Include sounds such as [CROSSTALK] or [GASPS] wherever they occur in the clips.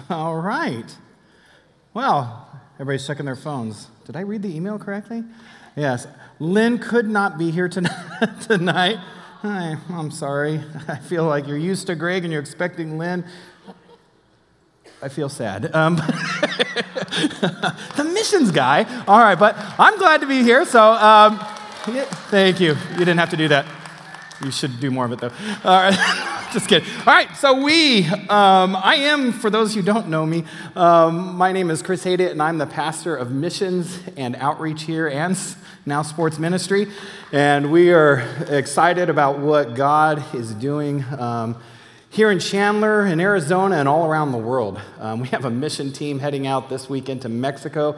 [LAUGHS] All right. Well, everybody's checking their phones. Did I read the email correctly? Yes. Lynn could not be here [LAUGHS] tonight. Hi, I'm sorry. [LAUGHS] I feel like you're used to Greg and you're expecting Lynn. I feel sad. Um, the missions guy. All right, but I'm glad to be here. So, um, thank you. You didn't have to do that. You should do more of it, though. All right. Just kidding. All right, so we, um, I am, for those who don't know me, um, my name is Chris Hayden, and I'm the pastor of missions and outreach here and now sports ministry. And we are excited about what God is doing um, here in Chandler, in Arizona, and all around the world. Um, we have a mission team heading out this weekend to Mexico.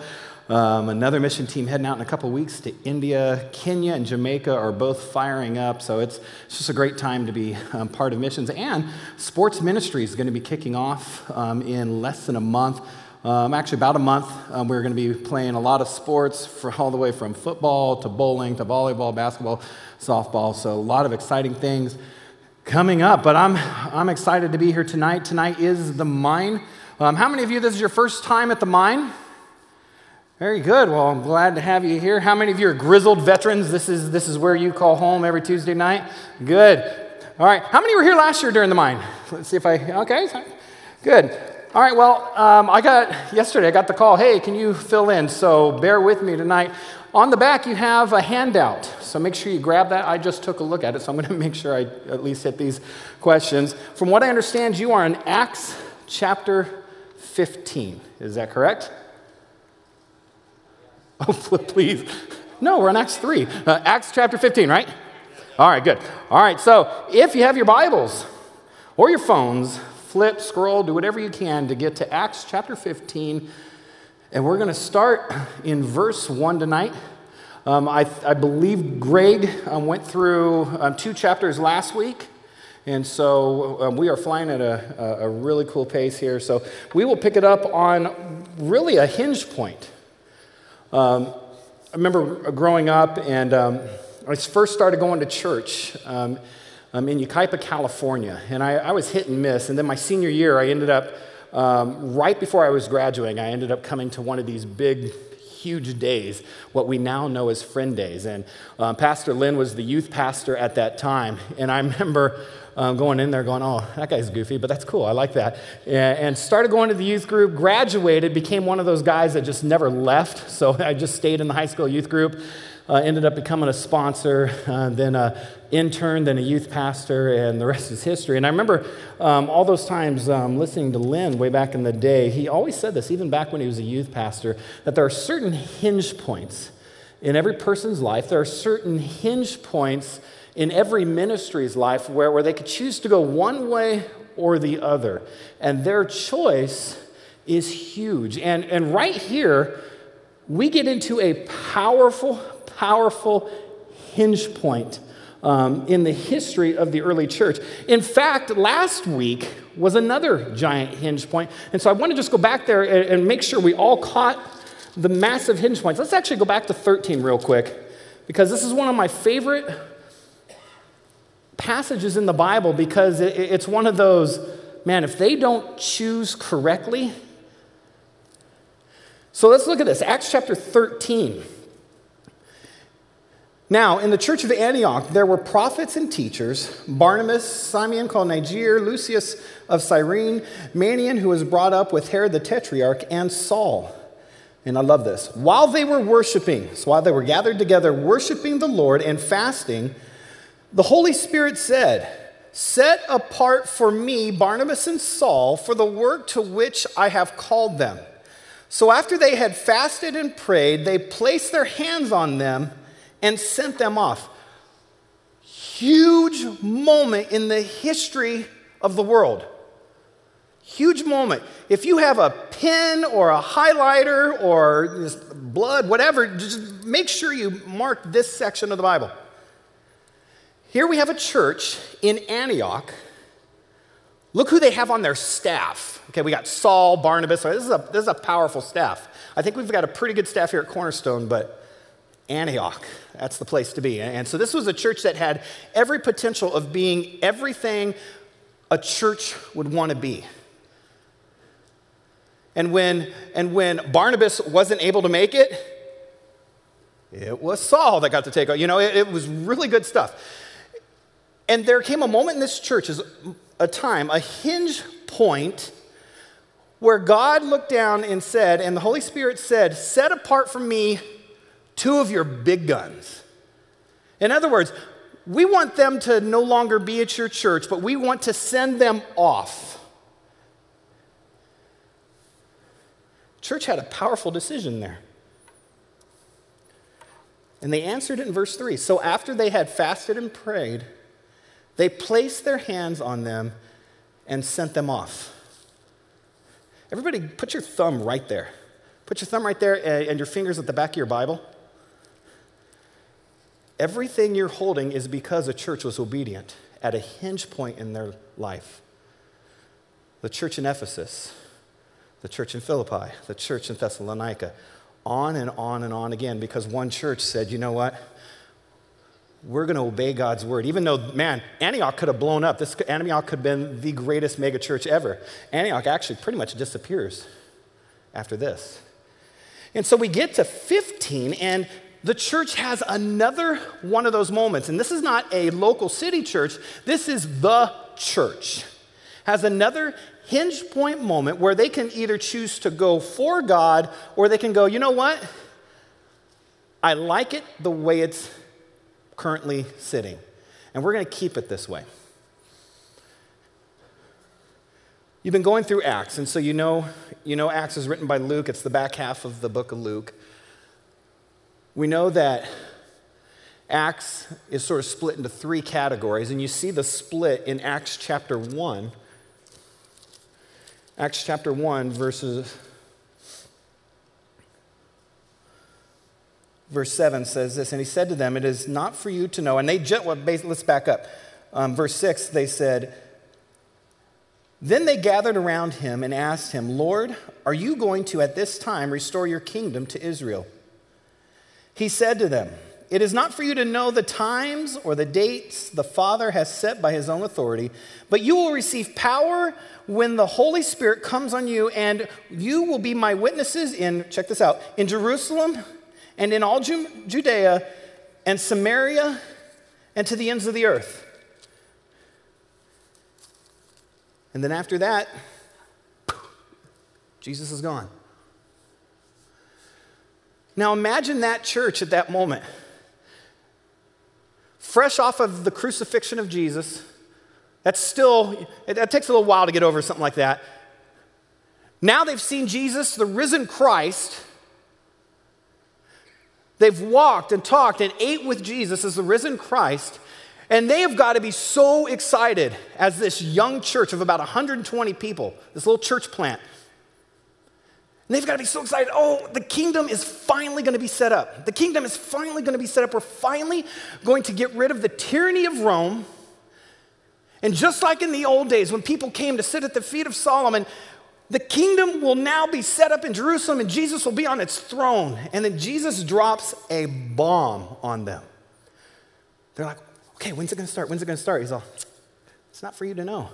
Um, another mission team heading out in a couple weeks to India. Kenya and Jamaica are both firing up, so it's, it's just a great time to be um, part of missions. And sports ministry is going to be kicking off um, in less than a month. Um, actually, about a month, um, we're going to be playing a lot of sports for all the way from football to bowling to volleyball, basketball, softball. So, a lot of exciting things coming up. But I'm, I'm excited to be here tonight. Tonight is the mine. Um, how many of you, this is your first time at the mine? Very good. Well, I'm glad to have you here. How many of you are grizzled veterans? This is, this is where you call home every Tuesday night? Good. All right. How many were here last year during the mine? Let's see if I, okay. Good. All right. Well, um, I got, yesterday I got the call, hey, can you fill in? So bear with me tonight. On the back, you have a handout. So make sure you grab that. I just took a look at it, so I'm going [LAUGHS] to make sure I at least hit these questions. From what I understand, you are in Acts chapter 15. Is that correct? [LAUGHS] Oh, please. No, we're in Acts 3. Uh, Acts chapter 15, right? All right, good. All right, so if you have your Bibles or your phones, flip, scroll, do whatever you can to get to Acts chapter 15. And we're going to start in verse 1 tonight. Um, I, I, believe Greg um, went through um, two chapters last week. And so um, we are flying at a, a, really cool pace here. So we will pick it up on really a hinge point. Um, I remember growing up, and um, I first started going to church um, um, in Yucaipa, California, and I, I, was hit and miss. And then my senior year, I ended up, um, right before I was graduating, I ended up coming to one of these big huge days, what we now know as Friend Days. And um, Pastor Lynn was the youth pastor at that time. And I remember um, going in there going, oh, that guy's goofy, but that's cool. I like that. And started going to the youth group, graduated, became one of those guys that just never left. [LAUGHS] So I just stayed in the high school youth group. Uh, ended up becoming a sponsor, uh, then an intern, then a youth pastor, and the rest is history. And I remember um, all those times um, listening to Lynn way back in the day, he always said this, even back when he was a youth pastor, that there are certain hinge points in every person's life. There are certain hinge points in every ministry's life where, where they could choose to go one way or the other. And their choice is huge. And, and right here, we get into a powerful, powerful hinge point um, in the history of the early church. In fact, last week was another giant hinge point. And so I want to just go back there and, and make sure we all caught the massive hinge points. Let's actually go back to 13 real quick, because this is one of my favorite passages in the Bible because it's one of those, man, if they don't choose correctly. So let's look at this Acts chapter 13. Now, in the church of Antioch, there were prophets and teachers Barnabas, Simeon called Niger, Lucius of Cyrene, Manaen, who was brought up with Herod the Tetrarch, and Saul. And I love this. While they were worshiping, so while they were gathered together, worshiping the Lord and fasting, the Holy Spirit said, Set apart for me Barnabas and Saul for the work to which I have called them. So after they had fasted and prayed, they placed their hands on them and sent them off. Huge moment in the history of the world. Huge moment. If you have a pen or a highlighter or blood, whatever, just make sure you mark this section of the Bible. Here we have a church in Antioch. Look who they have on their staff. Okay, we got Saul, Barnabas. This is a, this is a powerful staff. I think we've got a pretty good staff here at Cornerstone, but Antioch. That's the place to be. And so this was a church that had every potential of being everything a church would want to be. And when, and when Barnabas wasn't able to make it, it was Saul that got to take over. You know, it, it was really good stuff. And there came a moment in this church, a time, a hinge point, where God looked down and said, and the Holy Spirit said, Set apart from me two of your big guns. In other words, we want them to no longer be at your church, but we want to send them off. Church had a powerful decision there. And they answered it in verse 3. So after they had fasted and prayed, they placed their hands on them and sent them off. Everybody, put your thumb right there. Put your thumb right there and your fingers at the back of your Bible. Everything you're holding is because a church was obedient at a hinge point in their life. The church in Ephesus, the church in Philippi, the church in Thessalonica, on and on and on again because one church said, you know what? We're going to obey God's word. Even though, man, Antioch could have blown up. This Antioch could have been the greatest megachurch ever. Antioch actually pretty much disappears after this. And so we get to 15, and the church has another one of those moments. And this is not a local city church, this is the church. Has another hinge point moment where they can either choose to go for God or they can go, you know what? I like it the way it's currently sitting. And we're going to keep it this way. You've been going through Acts, and so you know, you know Acts is written by Luke. It's the back half of the book of Luke we know that Acts is sort of split into three categories, and you see the split in Acts chapter 1. Acts chapter 1, verses. Verse 7 says this, and he said to them, It is not for you to know. And they, let's back up. Um, verse 6, they said, Then they gathered around him and asked him, Lord, are you going to at this time restore your kingdom to Israel? He said to them, It is not for you to know the times or the dates the Father has set by his own authority, but you will receive power when the Holy Spirit comes on you, and you will be my witnesses in, check this out, in Jerusalem and in all Judea and Samaria and to the ends of the earth. And then after that, Jesus is gone. Now imagine that church at that moment. Fresh off of the crucifixion of Jesus, that's still, it, takes a little while to get over something like that. Now they've seen Jesus, the risen Christ. They've walked and talked and ate with Jesus as the risen Christ. And they have got to be so excited as this young church of about 120 people, this little church plant. And they've got to be so excited. Oh, the kingdom is finally going to be set up. The kingdom is finally going to be set up. We're finally going to get rid of the tyranny of Rome. And just like in the old days when people came to sit at the feet of Solomon, the kingdom will now be set up in Jerusalem and Jesus will be on its throne. And then Jesus drops a bomb on them. They're like, okay, when's it to start? When's it to start? He's all, it's not for you to know.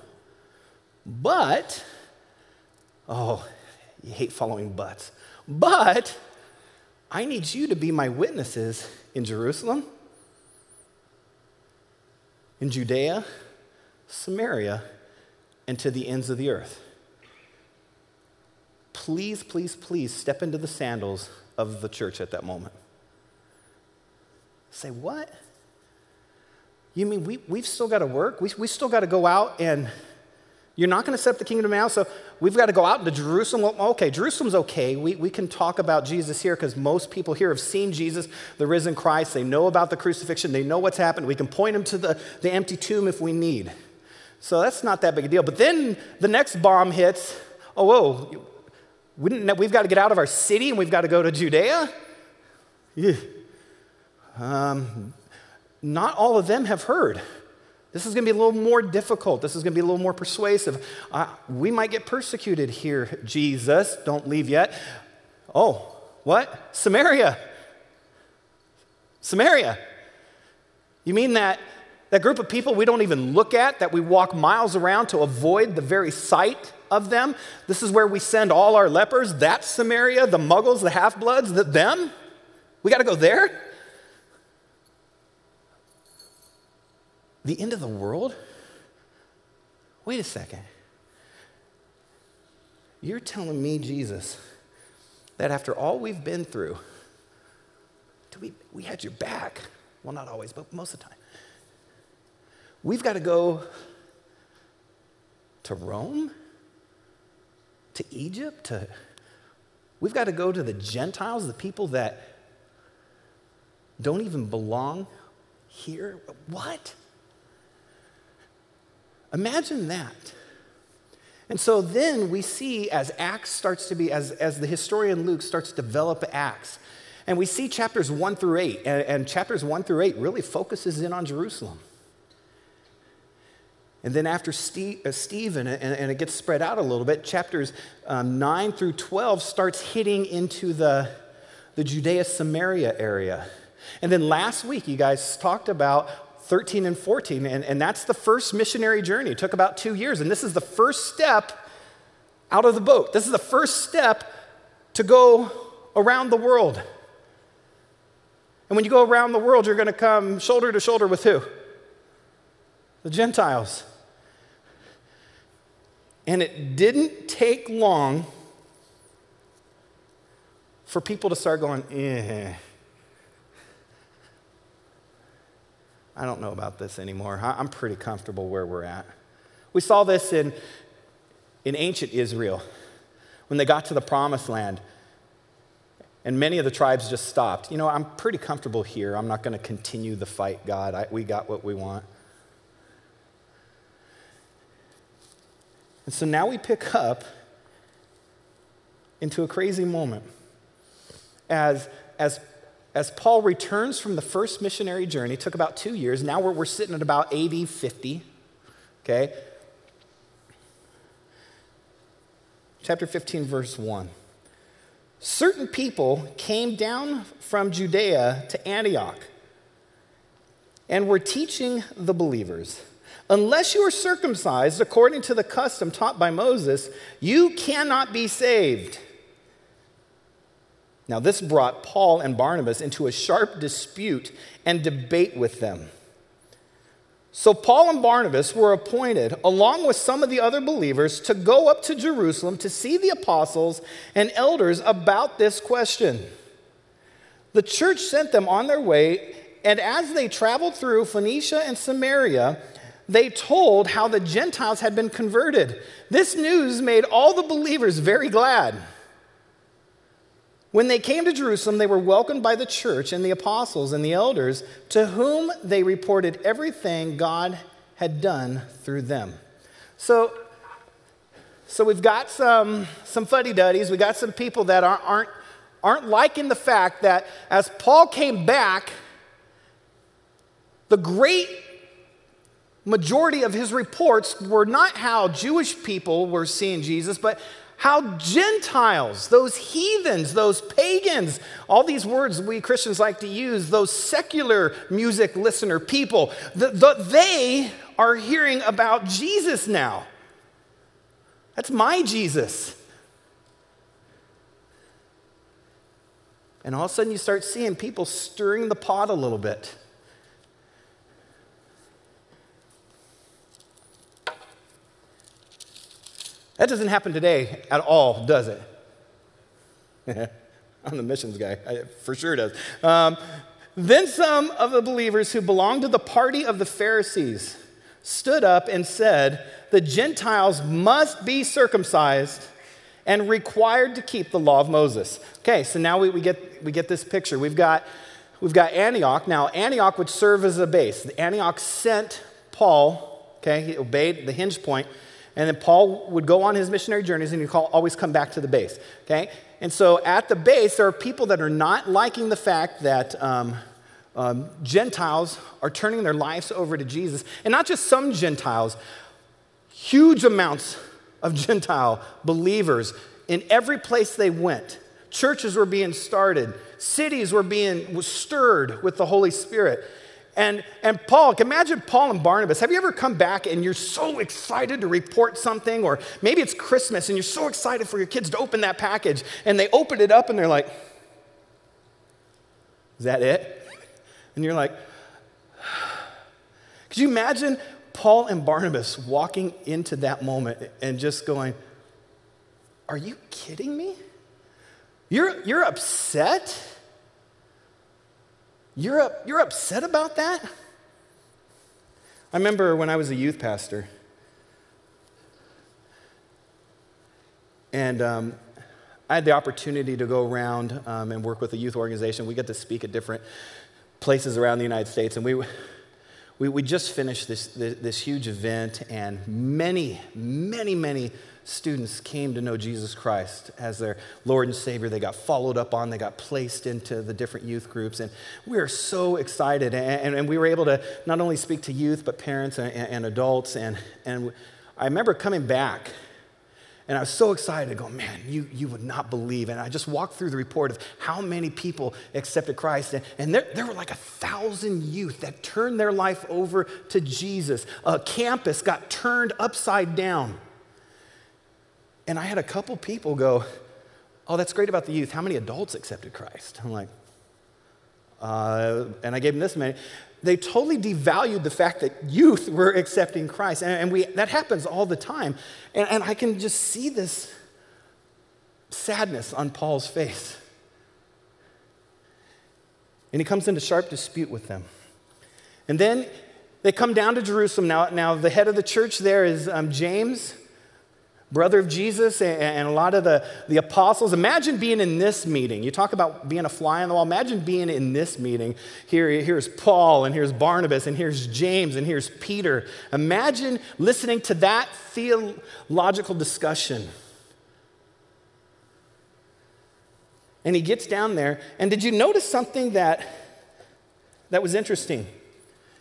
But, oh, you hate following buts. But I need you to be my witnesses in Jerusalem, in Judea, Samaria, and to the ends of the earth. Please, please, please step into the sandals of the church at that moment. Say, what? You mean we, we've still got to work? We, we still got to go out and you're not going to set the kingdom now, so we've got to go out into Jerusalem. Okay, Jerusalem's okay. We, we can talk about Jesus here because most people here have seen Jesus, the risen Christ. They know about the crucifixion, they know what's happened. We can point them to the, the empty tomb if we need. So that's not that big a deal. But then the next bomb hits oh, whoa, we've got to get out of our city and we've got to go to Judea? Yeah. Um, not all of them have heard. This is going to be a little more difficult. This is going to be a little more persuasive. Uh, we might get persecuted here, Jesus. Don't leave yet. Oh, what? Samaria. Samaria. You mean that, that group of people we don't even look at, that we walk miles around to avoid the very sight of them. This is where we send all our lepers. That's Samaria, the muggles, the half bloods, the, them. We got to go there? The end of the world? Wait a second. You're telling me, Jesus, that after all we've been through, we, we had your back. Well, not always, but most of the time. We've got to go to Rome, to Egypt, to we've got to go to the Gentiles, the people that don't even belong here. What? Imagine that. And so then we see as Acts starts to be, as, as the historian Luke starts to develop Acts, and we see chapters one through eight, and, and chapters one through eight really focuses in on Jerusalem. And then after Steve, uh, Stephen, and, and, it gets spread out a little bit, chapters um, 9 through 12 starts hitting into the, the Judea Samaria area. And then last week, you guys talked about 13 and 14, and, and that's the first missionary journey. It took about two years, and this is the first step out of the boat. This is the first step to go around the world. And when you go around the world, you're going to come shoulder to shoulder with who? The Gentiles. And it didn't take long for people to start going, eh. I don't know about this anymore. I'm pretty comfortable where we're at. We saw this in, in ancient Israel when they got to the promised land. And many of the tribes just stopped. You know, I'm pretty comfortable here. I'm not going to continue the fight, God. I, we got what we want. And so now we pick up into a crazy moment as, as as Paul returns from the first missionary journey, took about two years. Now we're, we're sitting at about AD 50. Okay? Chapter 15, verse 1. Certain people came down from Judea to Antioch and were teaching the believers Unless you are circumcised according to the custom taught by Moses, you cannot be saved. Now, this brought Paul and Barnabas into a sharp dispute and debate with them. So, Paul and Barnabas were appointed, along with some of the other believers, to go up to Jerusalem to see the apostles and elders about this question. The church sent them on their way, and as they traveled through Phoenicia and Samaria, they told how the Gentiles had been converted. This news made all the believers very glad. When they came to Jerusalem, they were welcomed by the church and the apostles and the elders, to whom they reported everything God had done through them. So, so we've got some, some fuddy duddies, we got some people that aren't, aren't, aren't liking the fact that as Paul came back, the great majority of his reports were not how Jewish people were seeing Jesus, but how Gentiles, those heathens, those pagans, all these words we Christians like to use, those secular music listener people, the, the, they are hearing about Jesus now. That's my Jesus. And all of a sudden, you start seeing people stirring the pot a little bit. That doesn't happen today at all, does it? [LAUGHS] I'm the missions guy, I, for sure does. Um, then some of the believers who belonged to the party of the Pharisees stood up and said, The Gentiles must be circumcised and required to keep the law of Moses. Okay, so now we, we, get, we get this picture. We've got, we've got Antioch. Now, Antioch would serve as a base. Antioch sent Paul, okay, he obeyed the hinge point and then Paul would go on his missionary journeys and he'd call, always come back to the base. Okay? And so at the base, there are people that are not liking the fact that um, um, Gentiles are turning their lives over to Jesus. And not just some Gentiles, huge amounts of Gentile believers in every place they went. Churches were being started, cities were being stirred with the Holy Spirit. And, and Paul, imagine Paul and Barnabas. Have you ever come back and you're so excited to report something? Or maybe it's Christmas and you're so excited for your kids to open that package and they open it up and they're like, Is that it? [LAUGHS] And you're like, [SIGHS] Could you imagine Paul and Barnabas walking into that moment and just going, Are you kidding me? You're, you're upset? You're, up, you're upset about that? I remember when I was a youth pastor, and um, I had the opportunity to go around um, and work with a youth organization. We get to speak at different places around the United States, and we, we, we just finished this, this, this huge event, and many, many, many students came to know Jesus Christ as their Lord and Savior. They got followed up on, they got placed into the different youth groups. And we are so excited. And, and we were able to not only speak to youth, but parents and, and adults. And, and I remember coming back. And I was so excited, to go, man, you, you would not believe. And I just walked through the report of how many people accepted Christ. And, and there, there were like a thousand youth that turned their life over to Jesus. A campus got turned upside down. And I had a couple people go, Oh, that's great about the youth. How many adults accepted Christ? I'm like, uh, and I gave them this many. They totally devalued the fact that youth were accepting Christ. And, and we, that happens all the time. And, and I can just see this sadness on Paul's face. And he comes into sharp dispute with them. And then they come down to Jerusalem. Now, now the head of the church there is um, James brother of Jesus and, a lot of the, the apostles. Imagine being in this meeting. You talk about being a fly on the wall. Imagine being in this meeting. Here, here's Paul, and here's Barnabas, and here's James, and here's Peter. Imagine listening to that theological discussion. And he gets down there, and did you notice something that, that was interesting?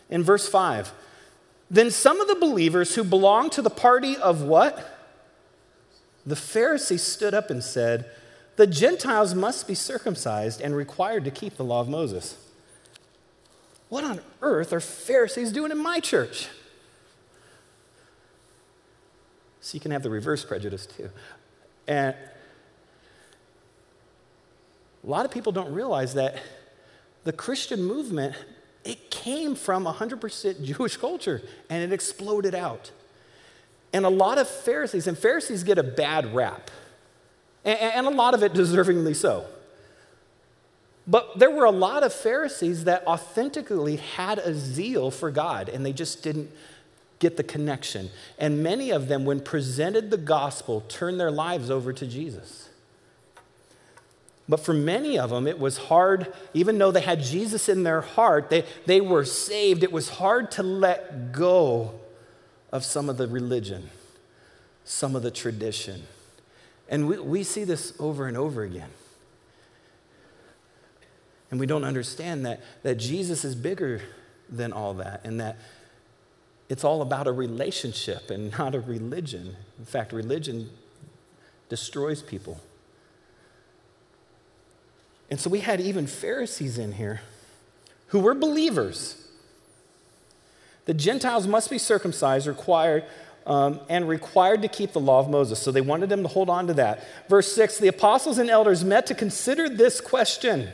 In verse 5. Then some of the believers who belonged to the party of what? The Pharisees stood up and said, The Gentiles must be circumcised and required to keep the law of Moses. What on earth are Pharisees doing in my church? So you can have the reverse prejudice too. And a lot of people don't realize that the Christian movement it came from 100% Jewish culture and it exploded out. And a lot of Pharisees, and Pharisees get a bad rap, and, a lot of it deservingly so. But there were a lot of Pharisees that authentically had a zeal for God, and they just didn't get the connection. And many of them, when presented the gospel, turned their lives over to Jesus. But for many of them, it was hard, even though they had Jesus in their heart, they, they were saved, it was hard to let go of some of the religion, some of the tradition. And we, we see this over and over again. And we don't understand that, that Jesus is bigger than all that and that it's all about a relationship and not a religion. In fact, religion destroys people. And so we had even Pharisees in here who were believers the Gentiles must be circumcised, required, um, and required to keep the law of Moses. So they wanted them to hold on to that. Verse 6 the apostles and elders met to consider this question.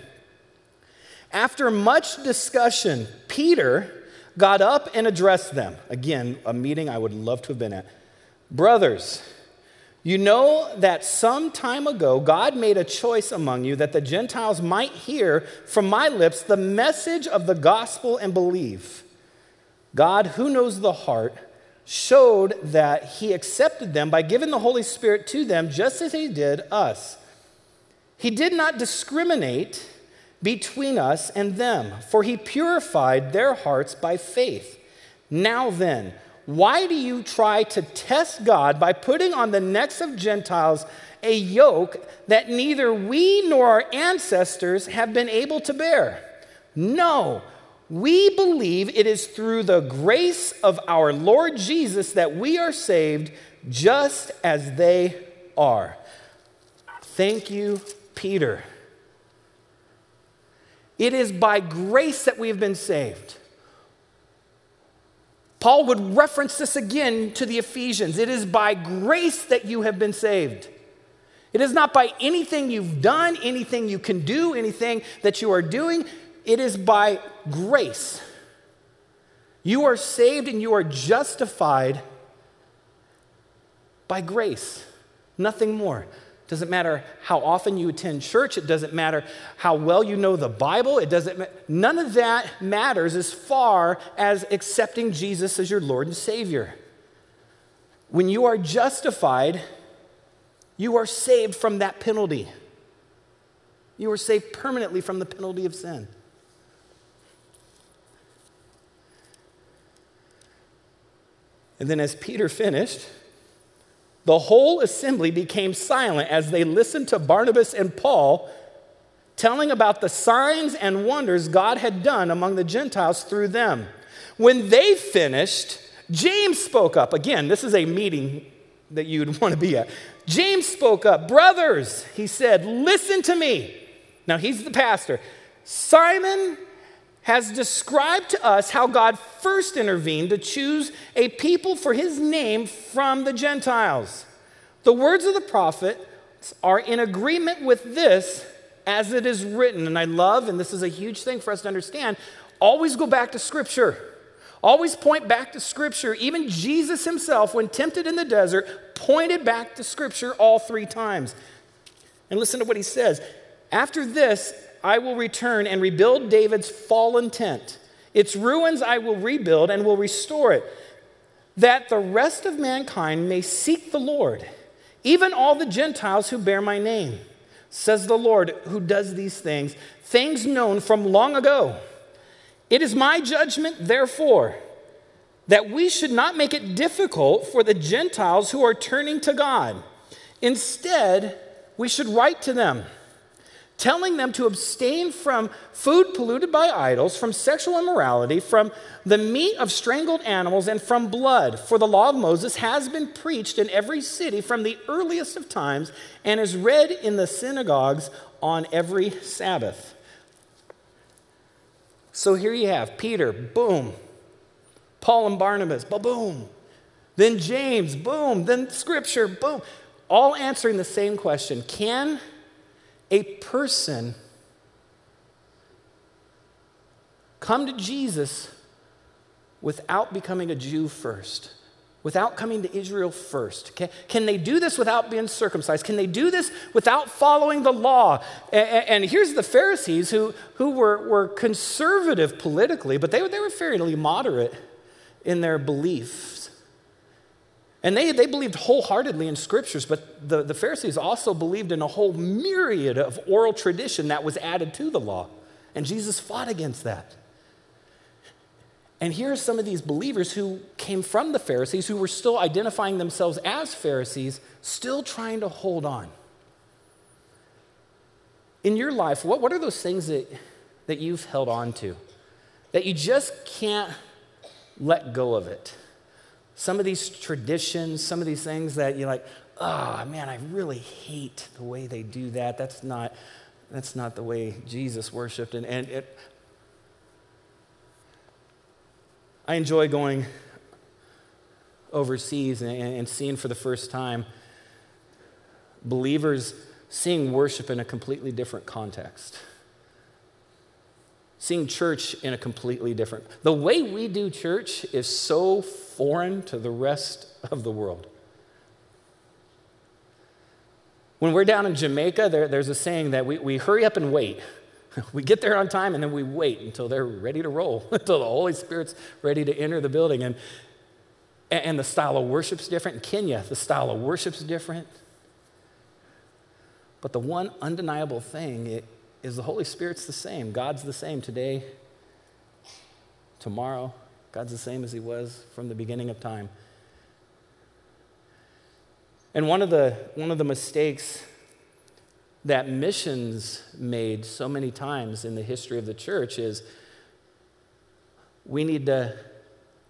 After much discussion, Peter got up and addressed them. Again, a meeting I would love to have been at. Brothers, you know that some time ago God made a choice among you that the Gentiles might hear from my lips the message of the gospel and believe. God, who knows the heart, showed that he accepted them by giving the Holy Spirit to them just as he did us. He did not discriminate between us and them, for he purified their hearts by faith. Now then, why do you try to test God by putting on the necks of Gentiles a yoke that neither we nor our ancestors have been able to bear? No. We believe it is through the grace of our Lord Jesus that we are saved just as they are. Thank you, Peter. It is by grace that we have been saved. Paul would reference this again to the Ephesians. It is by grace that you have been saved. It is not by anything you've done, anything you can do, anything that you are doing. It is by grace. You are saved and you are justified by grace, nothing more. Doesn't matter how often you attend church, it doesn't matter how well you know the Bible, it doesn't none of that matters as far as accepting Jesus as your Lord and Savior. When you are justified, you are saved from that penalty. You are saved permanently from the penalty of sin. And then, as Peter finished, the whole assembly became silent as they listened to Barnabas and Paul telling about the signs and wonders God had done among the Gentiles through them. When they finished, James spoke up. Again, this is a meeting that you'd [LAUGHS] want to be at. James spoke up. Brothers, he said, listen to me. Now, he's the pastor. Simon has described to us how God first intervened to choose a people for his name from the Gentiles. The words of the prophet are in agreement with this as it is written. And I love, and this is a huge thing for us to understand, always go back to Scripture. Always point back to Scripture. Even Jesus himself, when tempted in the desert, pointed back to Scripture all three times. And listen to what he says After this, I will return and rebuild David's fallen tent. Its ruins I will rebuild and will restore it, that the rest of mankind may seek the Lord, even all the Gentiles who bear my name, says the Lord who does these things, things known from long ago. It is my judgment, therefore, that we should not make it difficult for the Gentiles who are turning to God. Instead, we should write to them telling them to abstain from food polluted by idols, from sexual immorality, from the meat of strangled animals, and from blood. For the law of Moses has been preached in every city from the earliest of times and is read in the synagogues on every Sabbath. So here you have Peter, boom. Paul and Barnabas, ba boom. Then James, boom. Then Scripture, boom. All answering the same question Can a person come to Jesus without becoming a Jew first? Without coming to Israel first? Can, can they do this without being circumcised? Can they do this without following the law? And, and here's the Pharisees who, who were, were conservative politically, but they, they were fairly moderate in their beliefs. And they, they believed wholeheartedly in scriptures, but the, the Pharisees also believed in a whole myriad of oral tradition that was added to the law. And Jesus fought against that. And here are some of these believers who came from the Pharisees, who were still identifying themselves as Pharisees, still trying to hold on. In your life, what, what are those things that, that you've held on to? That you just can't let go of it? Some of these traditions, some of these things that you're like, oh man, I really hate the way they do that. That's not, that's not the way Jesus worshiped. And, and it, I enjoy going overseas and, and seeing for the first time believers seeing worship in a completely different context seeing church in a completely different. The way we do church is so foreign to the rest of the world. When we're down in Jamaica, there, there's a saying that we, we hurry up and wait. [LAUGHS] We get there on time and then we wait until they're ready to roll, [LAUGHS] until the Holy Spirit's ready to enter the building. And, and the style of worship's different. In Kenya, the style of worship's different. But the one undeniable thing, it, is the Holy Spirit's the same. God's the same today, tomorrow. God's the same as He was from the beginning of time. And one of the, one of the mistakes that missions made so many times in the history of the church is we need to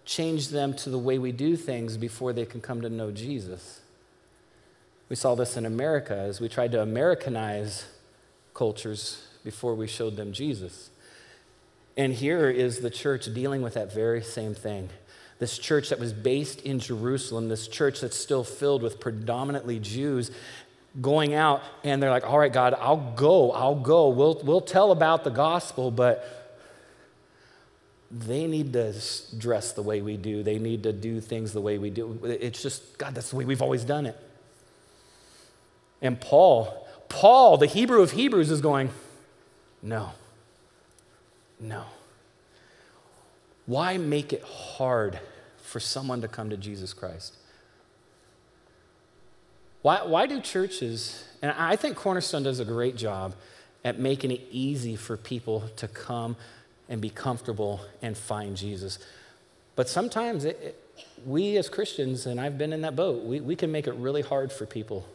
change them to the way we do things before they can come to know Jesus. We saw this in America as we tried to Americanize cultures before we showed them Jesus. And here is the church dealing with that very same thing. this church that was based in Jerusalem, this church that's still filled with predominantly Jews, going out and they're like, all right, God, I'll go, I'll go. We'll, we'll tell about the gospel, but they need to dress the way we do. They need to do things the way we do. It's just, God, that's the way we've always done it. And Paul, Paul, the Hebrew of Hebrews, is going, no, no. Why make it hard for someone to come to Jesus Christ? Why, why do churches, and I think Cornerstone does a great job at making it easy for people to come and be comfortable and find Jesus. But sometimes it, it, we as Christians, and I've been in that boat, we, we can make it really hard for people.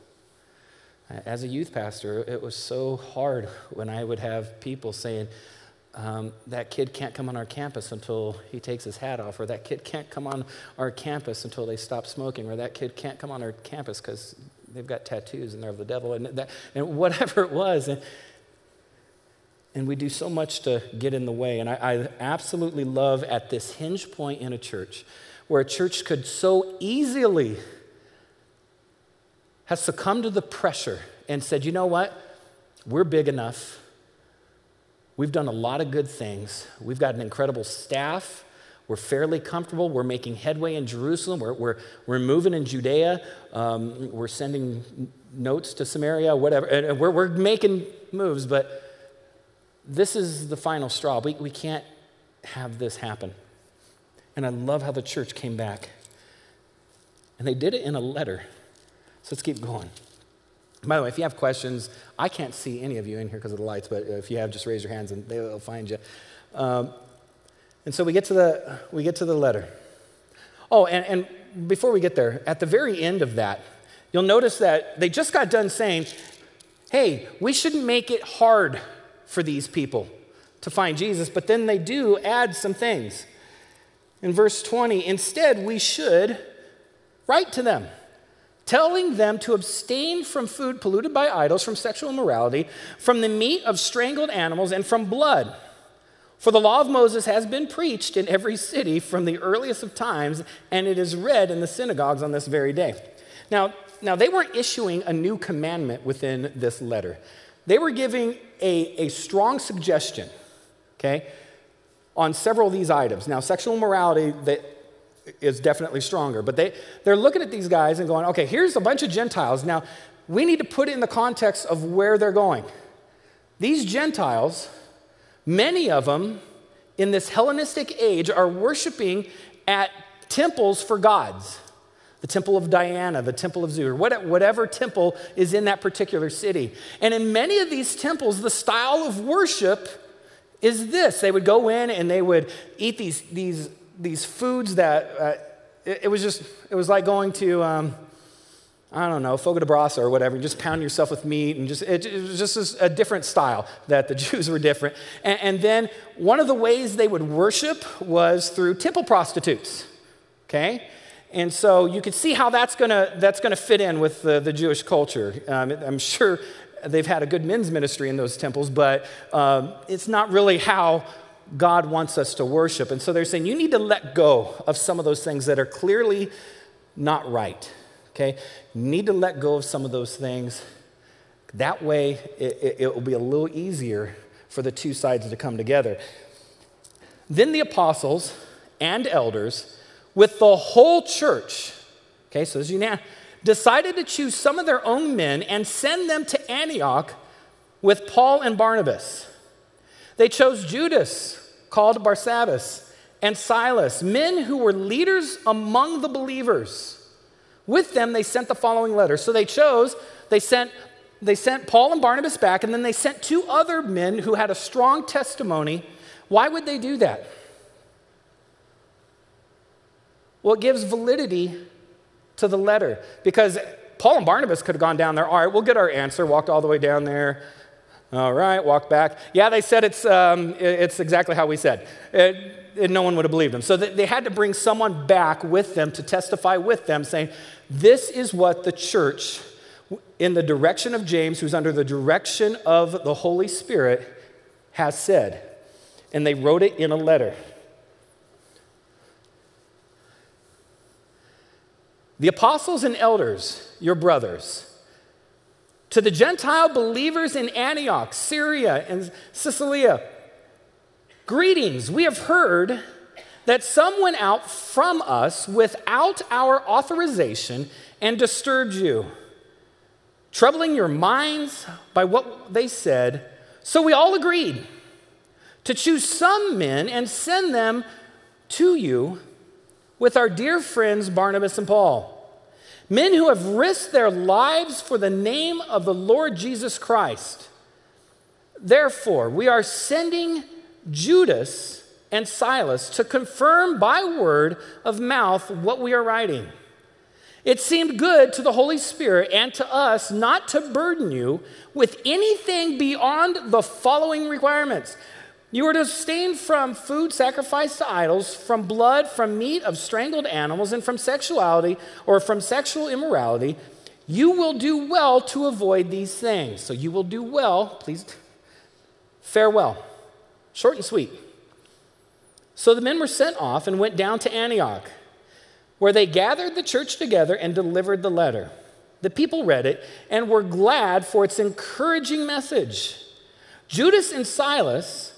As a youth pastor, it was so hard when I would have people saying, um, that kid can't come on our campus until he takes his hat off, or that kid can't come on our campus until they stop smoking, or that kid can't come on our campus because they've got tattoos and they're of the devil, and, that, and whatever it was. And, and we do so much to get in the way. And I, I absolutely love at this hinge point in a church where a church could so easily have succumbed to the pressure and said, you know what? We're big enough. We've done a lot of good things. We've got an incredible staff. We're fairly comfortable. We're making headway in Jerusalem. We're, we're, we're moving in Judea. Um, we're sending notes to Samaria, whatever. And we're, we're making moves, but this is the final straw. We, we can't have this happen. And I love how the church came back. And they did it in a letter. So let's keep going. By the way, if you have questions, I can't see any of you in here because of the lights, but if you have, just raise your hands and they'll find you. Um, and so we get to the we get to the letter. Oh, and, and before we get there, at the very end of that, you'll notice that they just got done saying, "Hey, we shouldn't make it hard for these people to find Jesus, but then they do add some things. In verse 20, instead, we should write to them, telling them to abstain from food polluted by idols, from sexual immorality, from the meat of strangled animals, and from blood. For the law of Moses has been preached in every city from the earliest of times, and it is read in the synagogues on this very day. Now, now they weren't issuing a new commandment within this letter. They were giving a, a strong suggestion, okay, on several of these items. Now, sexual morality is definitely stronger, but they, they're looking at these guys and going, okay, here's a bunch of Gentiles. Now, we need to put it in the context of where they're going. These Gentiles, many of them in this Hellenistic age, are worshiping at temples for gods the temple of Diana, the temple of Zeus, whatever temple is in that particular city. And in many of these temples, the style of worship is this they would go in and they would eat these, these, these foods that uh, it, it, was just, it was like going to, um, I don't know, fogo de brasa or whatever, and just pound yourself with meat and just, it, it was just a different style that the [LAUGHS] Jews were different. And, and then one of the ways they would worship was through temple prostitutes, okay? And so you can see how that's to that's gonna fit in with the, the Jewish culture. Um, I'm sure they've had a good men's ministry in those temples, but um, it's not really how God wants us to worship. And so they're saying you need to let go of some of those things that are clearly not right. Okay? You need to let go of some of those things. That way, it, it, it will be a little easier for the two sides to come together. Then the apostles and elders with the whole church, okay, so as you now, decided to choose some of their own men and send them to Antioch with Paul and Barnabas. They chose Judas, called Barsabbas, and Silas, men who were leaders among the believers. With them, they sent the following letter. So they chose, they sent, they sent Paul and Barnabas back, and then they sent two other men who had a strong testimony. Why would they do that? Well, it gives validity to the letter because Paul and Barnabas could have gone down there. All right, we'll get our answer. Walked all the way down there. All right, walk back. Yeah, they said it's, um, it's exactly how we said. It, and no one would have believed them. So they had to bring someone back with them to testify with them, saying, This is what the church, in the direction of James, who's under the direction of the Holy Spirit, has said. And they wrote it in a letter. the apostles and elders, your brothers, to the Gentile believers in Antioch, Syria, and Cilicia, greetings. We have heard that some went out from us without our authorization and disturbed you, troubling your minds by what they said. So we all agreed to choose some men and send them to you with our dear friends Barnabas and Paul. Men who have risked their lives for the name of the Lord Jesus Christ. Therefore, we are sending Judas and Silas to confirm by word of mouth what we are writing. It seemed good to the Holy Spirit and to us not to burden you with anything beyond the following requirements. You are to abstain from food sacrificed to idols, from blood, from meat of strangled animals, and from sexuality or from sexual immorality. You will do well to avoid these things. So you will do well, please. Farewell. Short and sweet. So the men were sent off and went down to Antioch, where they gathered the church together and delivered the letter. The people read it and were glad for its encouraging message. Judas and Silas,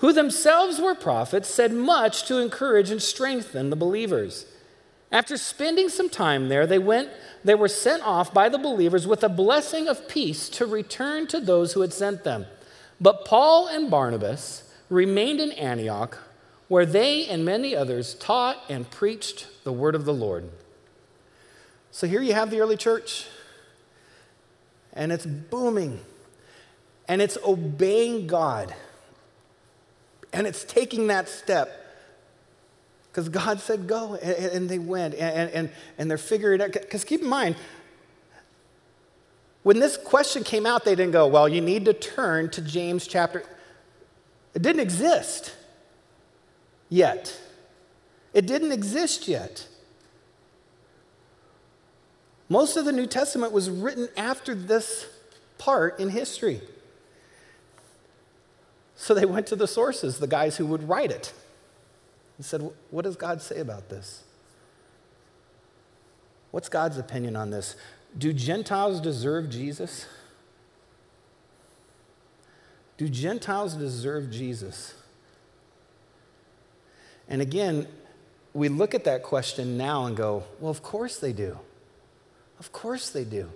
who themselves were prophets, said much to encourage and strengthen the believers. After spending some time there, they went they were sent off by the believers with a blessing of peace to return to those who had sent them. But Paul and Barnabas remained in Antioch where they and many others taught and preached the word of the Lord. So here you have the early church, and it's booming, and it's obeying God, and it's taking that step. Because God said go, and, and they went, and, and, and they're figuring it out. Because keep in mind, when this question came out, they didn't go, well, you need to turn to James chapter. It didn't exist yet. It didn't exist yet. Most of the New Testament was written after this part in history. So they went to the sources, the guys who would write it, and said, What does God say about this? What's God's opinion on this? Do Gentiles deserve Jesus? Do Gentiles deserve Jesus? And again, we look at that question now and go, well, of course they do. Of course they do.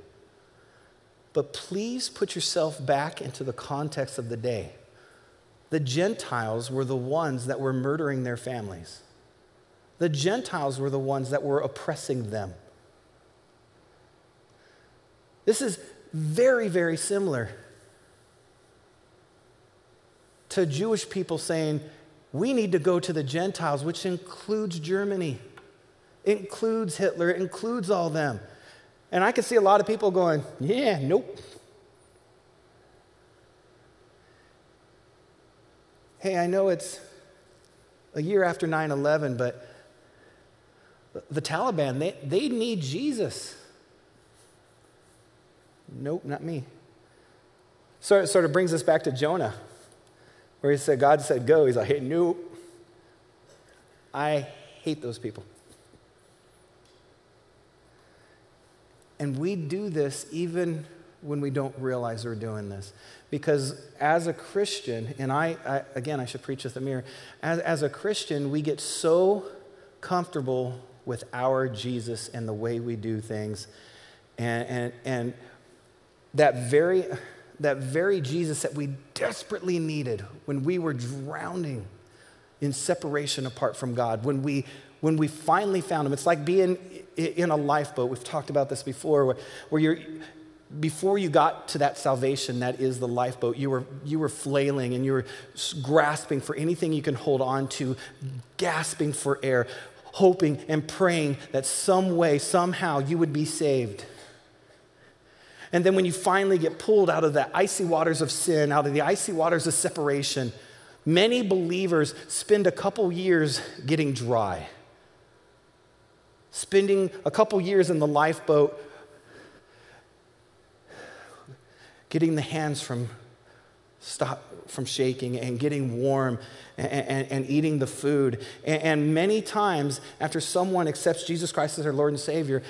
But please put yourself back into the context of the day. The Gentiles were the ones that were murdering their families. The Gentiles were the ones that were oppressing them. This is very, very similar to Jewish people saying, we need to go to the Gentiles, which includes Germany, includes Hitler, includes all them. And I can see a lot of people going, yeah, nope. Hey, I know it's a year after 9 11, but the Taliban, they, they need Jesus. Nope, not me. So it sort of brings us back to Jonah where he said, God said, go. He's like, hey, nope. I hate those people. And we do this even when we don't realize we're doing this. Because as a Christian, and I, I again, I should preach with the mirror, as, as a Christian, we get so comfortable with our Jesus and the way we do things. And, and, and that very, that very Jesus that we desperately needed when we were drowning in separation apart from God, when we, when we finally found Him. It's like being in a lifeboat. We've talked about this before, where, where you're, before you got to that salvation that is the lifeboat, you were, you were flailing and you were grasping for anything you can hold on to, gasping for air, hoping and praying that some way, somehow, you would be saved. And then when you finally get pulled out of the icy waters of sin, out of the icy waters of separation, many believers spend a couple years getting dry, spending a couple years in the lifeboat, getting the hands from stop from shaking and getting warm and, and, and eating the food. And, and many times, after someone accepts Jesus Christ as their Lord and Savior,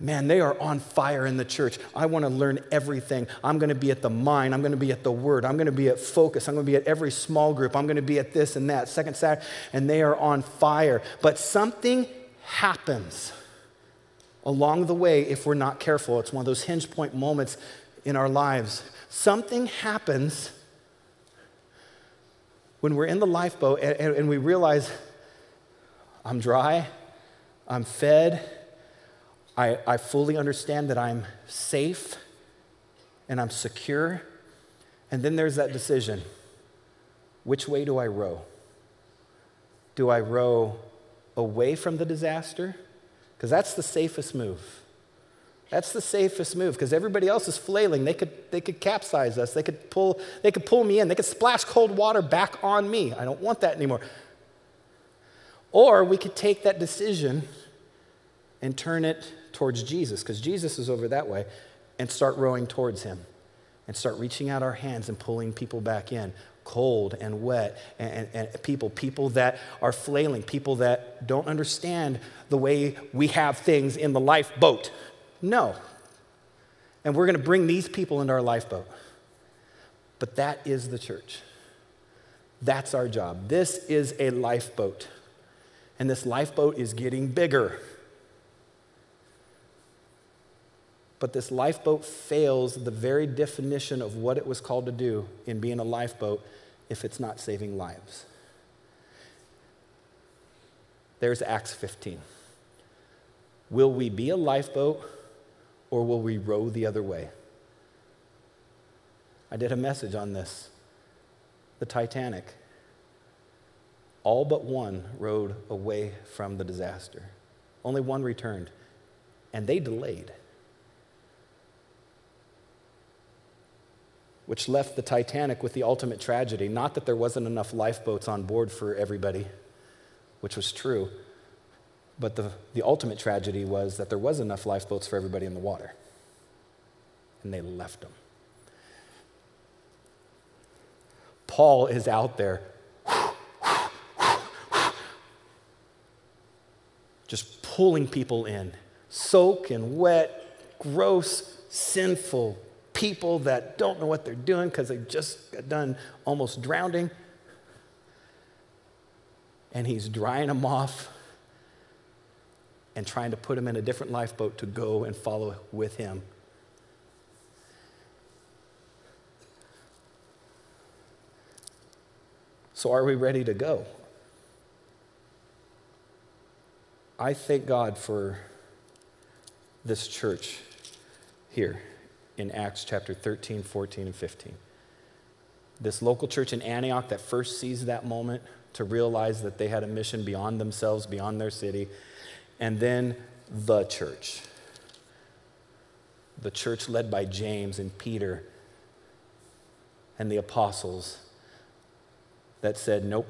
man, they are on fire in the church. I want to learn everything. I'm going to be at the mind. I'm going to be at the word. I'm going to be at focus. I'm going to be at every small group. I'm going to be at this and that, second Saturday, and they are on fire. But something happens along the way if we're not careful. It's one of those hinge point moments in our lives. Something happens when we're in the lifeboat and, and we realize I'm dry, I'm fed, I, I fully understand that I'm safe and I'm secure. And then there's that decision which way do I row? Do I row away from the disaster? Because that's the safest move. That's the safest move because everybody else is flailing. They could, they could capsize us. They could, pull, they could pull me in. They could splash cold water back on me. I don't want that anymore. Or we could take that decision and turn it towards Jesus because Jesus is over that way and start rowing towards him and start reaching out our hands and pulling people back in cold and wet and, and, and, people people that are flailing people that don't understand the way we have things in the lifeboat no. And we're going to bring these people into our lifeboat. But that is the church. That's our job. This is a lifeboat. And this lifeboat is getting bigger. But this lifeboat fails the very definition of what it was called to do in being a lifeboat if it's not saving lives. There's Acts 15. Will we be a lifeboat or will we row the other way? I did a message on this. The Titanic. All but one rowed away from the disaster. Only one returned, and they delayed. Which left the Titanic with the ultimate tragedy. Not that there wasn't enough lifeboats on board for everybody, which was true, but the, the ultimate tragedy was that there was enough lifeboats for everybody in the water. And they left them. Paul is out there just pulling people in, soak and wet, gross, sinful people that don't know what they're doing because they just got done almost drowning. And he's drying them off and trying to put him in a different lifeboat to go and follow with him. So, are we ready to go? I thank God for this church here in Acts chapter 13, 14, and 15. This local church in Antioch that first sees that moment to realize that they had a mission beyond themselves, beyond their city, and then the church. The church led by James and Peter and the apostles that said, Nope.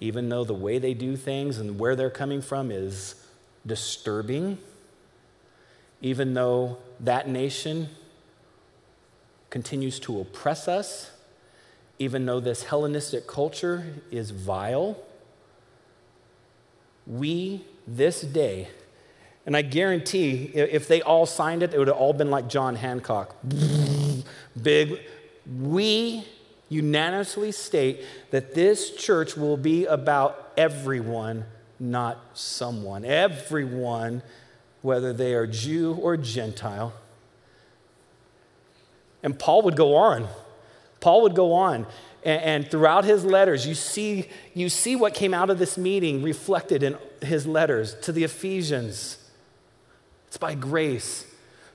Even though the way they do things and where they're coming from is disturbing, even though that nation continues to oppress us, even though this Hellenistic culture is vile, we, this day, and I guarantee if they all signed it, it would have all been like John Hancock. [LAUGHS] Big. We unanimously state that this church will be about everyone, not someone. Everyone, whether they are Jew or Gentile. And Paul would go on. Paul would go on. And, and throughout his letters, you see, you see what came out of this meeting reflected in his letters to the Ephesians. It's by grace.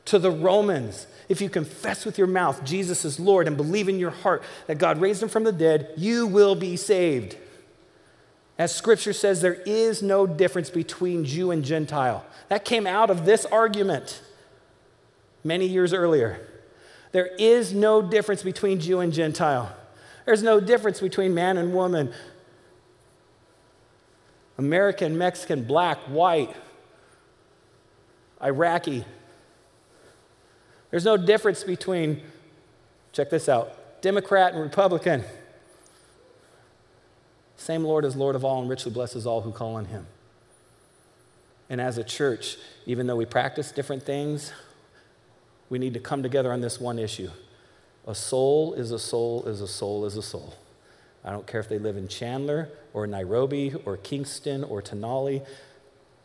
To the Romans, if you confess with your mouth Jesus is Lord and believe in your heart that God raised him from the dead, you will be saved. As scripture says, there is no difference between Jew and Gentile. That came out of this argument many years earlier. There is no difference between Jew and Gentile. There's no difference between man and woman, American, Mexican, black, white, Iraqi. There's no difference between Check this out Democrat and Republican. Same Lord is Lord of all and richly blesses all who call on him. And as a church, even though we practice different things, we need to come together on this one issue. A soul is a soul is a soul is a soul. I don't care if they live in Chandler or Nairobi or Kingston or Tenali,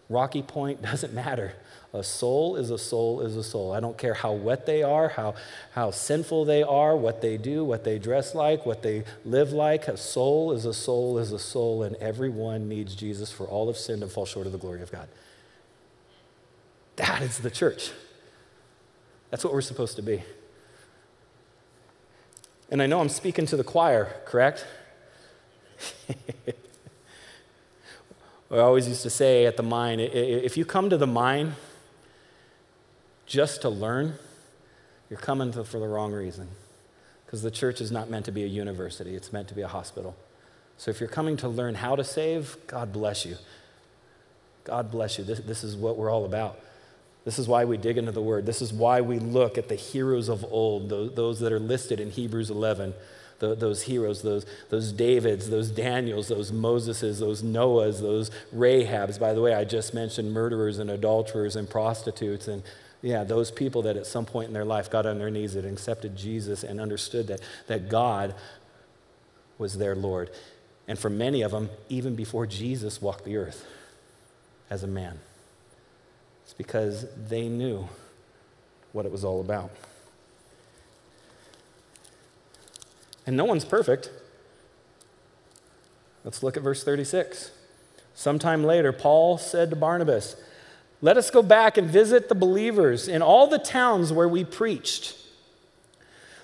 Rocky Point, [LAUGHS] doesn't matter. A soul is a soul is a soul. I don't care how wet they are, how, how sinful they are, what they do, what they dress like, what they live like. A soul is a soul is a soul, and everyone needs Jesus for all of sin and fall short of the glory of God. That is the church. That's what we're supposed to be. And I know I'm speaking to the choir, correct? [LAUGHS] I always used to say at the mine if you come to the mine just to learn, you're coming to, for the wrong reason. Because the church is not meant to be a university, it's meant to be a hospital. So if you're coming to learn how to save, God bless you. God bless you. This, this is what we're all about. This is why we dig into the word. This is why we look at the heroes of old, those, that are listed in Hebrews 11. The, those heroes, those, those Davids, those Daniels, those Moseses, those Noahs, those Rahabs. By the way, I just mentioned murderers and adulterers and prostitutes. And yeah, those people that at some point in their life got on their knees and accepted Jesus and understood that, that God was their Lord. And for many of them, even before Jesus walked the earth as a man. It's because they knew what it was all about. And no one's perfect. Let's look at verse 36. Sometime later, Paul said to Barnabas, Let us go back and visit the believers in all the towns where we preached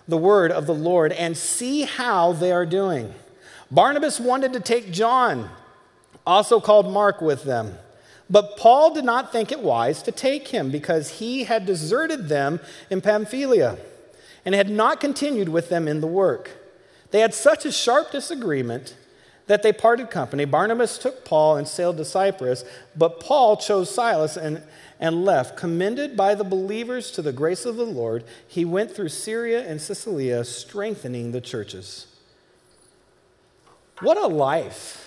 the word of the Lord and see how they are doing. Barnabas wanted to take John, also called Mark, with them. But Paul did not think it wise to take him because he had deserted them in Pamphylia and had not continued with them in the work. They had such a sharp disagreement that they parted company. Barnabas took Paul and sailed to Cyprus, but Paul chose Silas and, and left. Commended by the believers to the grace of the Lord, he went through Syria and Cilicia, strengthening the churches. What a life!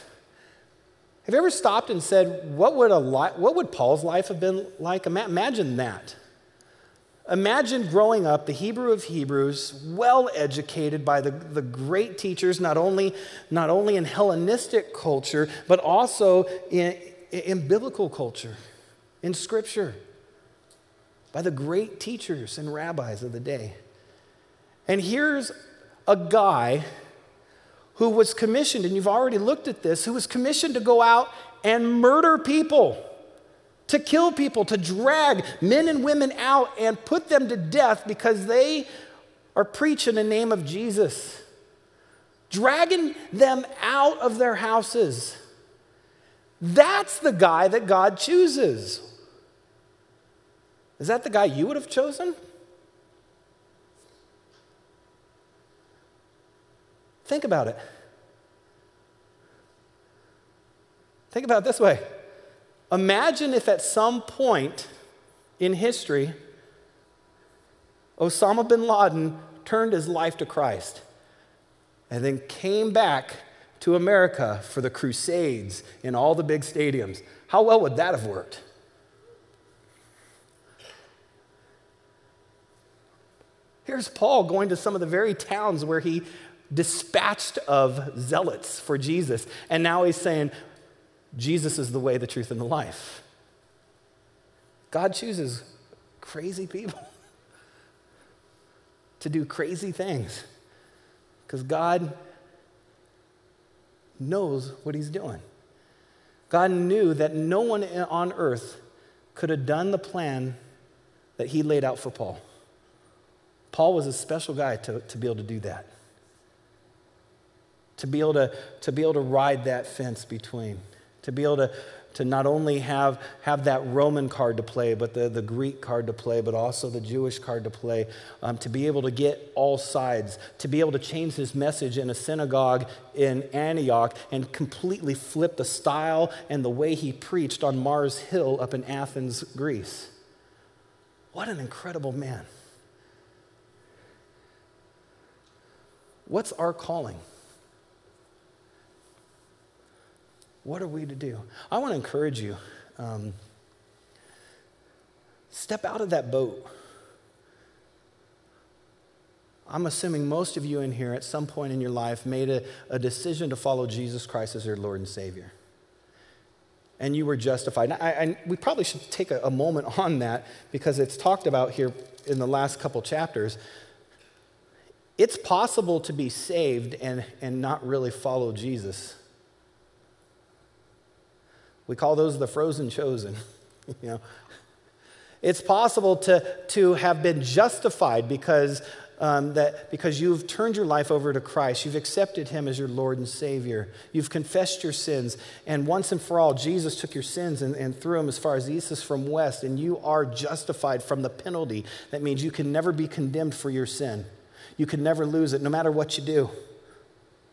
Have you ever stopped and said, what would, a li- what would Paul's life have been like? Imagine that. Imagine growing up, the Hebrew of Hebrews, well educated by the, the great teachers, not only, not only in Hellenistic culture, but also in, in biblical culture, in Scripture, by the great teachers and rabbis of the day. And here's a guy who was commissioned, and you've already looked at this, who was commissioned to go out and murder people, to kill people, to drag men and women out and put them to death because they are preaching the name of Jesus, dragging them out of their houses. That's the guy that God chooses. Is that the guy you would have chosen? Think about it. Think about it this way Imagine if at some point in history, Osama bin Laden turned his life to Christ and then came back to America for the Crusades in all the big stadiums. How well would that have worked? Here's Paul going to some of the very towns where he dispatched of zealots for Jesus. And now he's saying, Jesus is the way, the truth, and the life. God chooses crazy people [LAUGHS] to do crazy things because God knows what he's doing. God knew that no one on earth could have done the plan that he laid out for Paul. Paul was a special guy to, to be able to do that to be able to, to be able to ride that fence between, to be able to, to not only have, have that Roman card to play, but the, the Greek card to play, but also the Jewish card to play, um, to be able to get all sides, to be able to change his message in a synagogue in Antioch and completely flip the style and the way he preached on Mars Hill up in Athens, Greece. What an incredible man. What's our calling? What are we to do? I want to encourage you. Um, step out of that boat. I'm assuming most of you in here at some point in your life made a, a decision to follow Jesus Christ as your Lord and Savior. And you were justified. I, I, we probably should take a, a moment on that because it's talked about here in the last couple chapters. It's possible to be saved and, and not really follow Jesus. We call those the frozen chosen. [LAUGHS] you know, it's possible to, to have been justified because um, that because you've turned your life over to Christ, you've accepted Him as your Lord and Savior, you've confessed your sins, and once and for all, Jesus took your sins and, and threw them as far as east is from west, and you are justified from the penalty. That means you can never be condemned for your sin. You can never lose it, no matter what you do.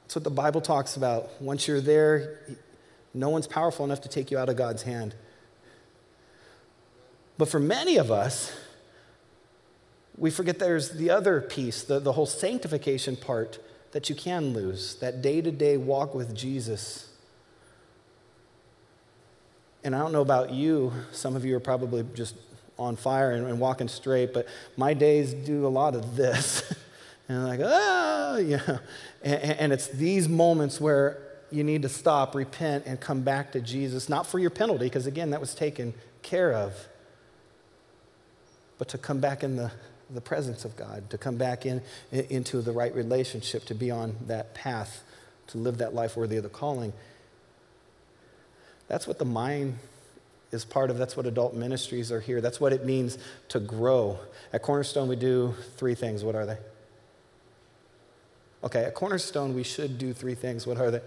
That's what the Bible talks about. Once you're there, no one's powerful enough to take you out of God's hand. But for many of us, we forget there's the other piece, the, the whole sanctification part that you can lose, that day to day walk with Jesus. And I don't know about you, some of you are probably just on fire and, and walking straight, but my days do a lot of this. [LAUGHS] and I'm like, ah, yeah. And, and it's these moments where you need to stop, repent, and come back to Jesus, not for your penalty, because again, that was taken care of, but to come back in the the presence of God, to come back in, into the right relationship, to be on that path, to live that life worthy of the calling. That's what the mind is part of. That's what adult ministries are here. That's what it means to grow. At Cornerstone, we do three things. What are they? Okay, at Cornerstone, we should do three things. What are they?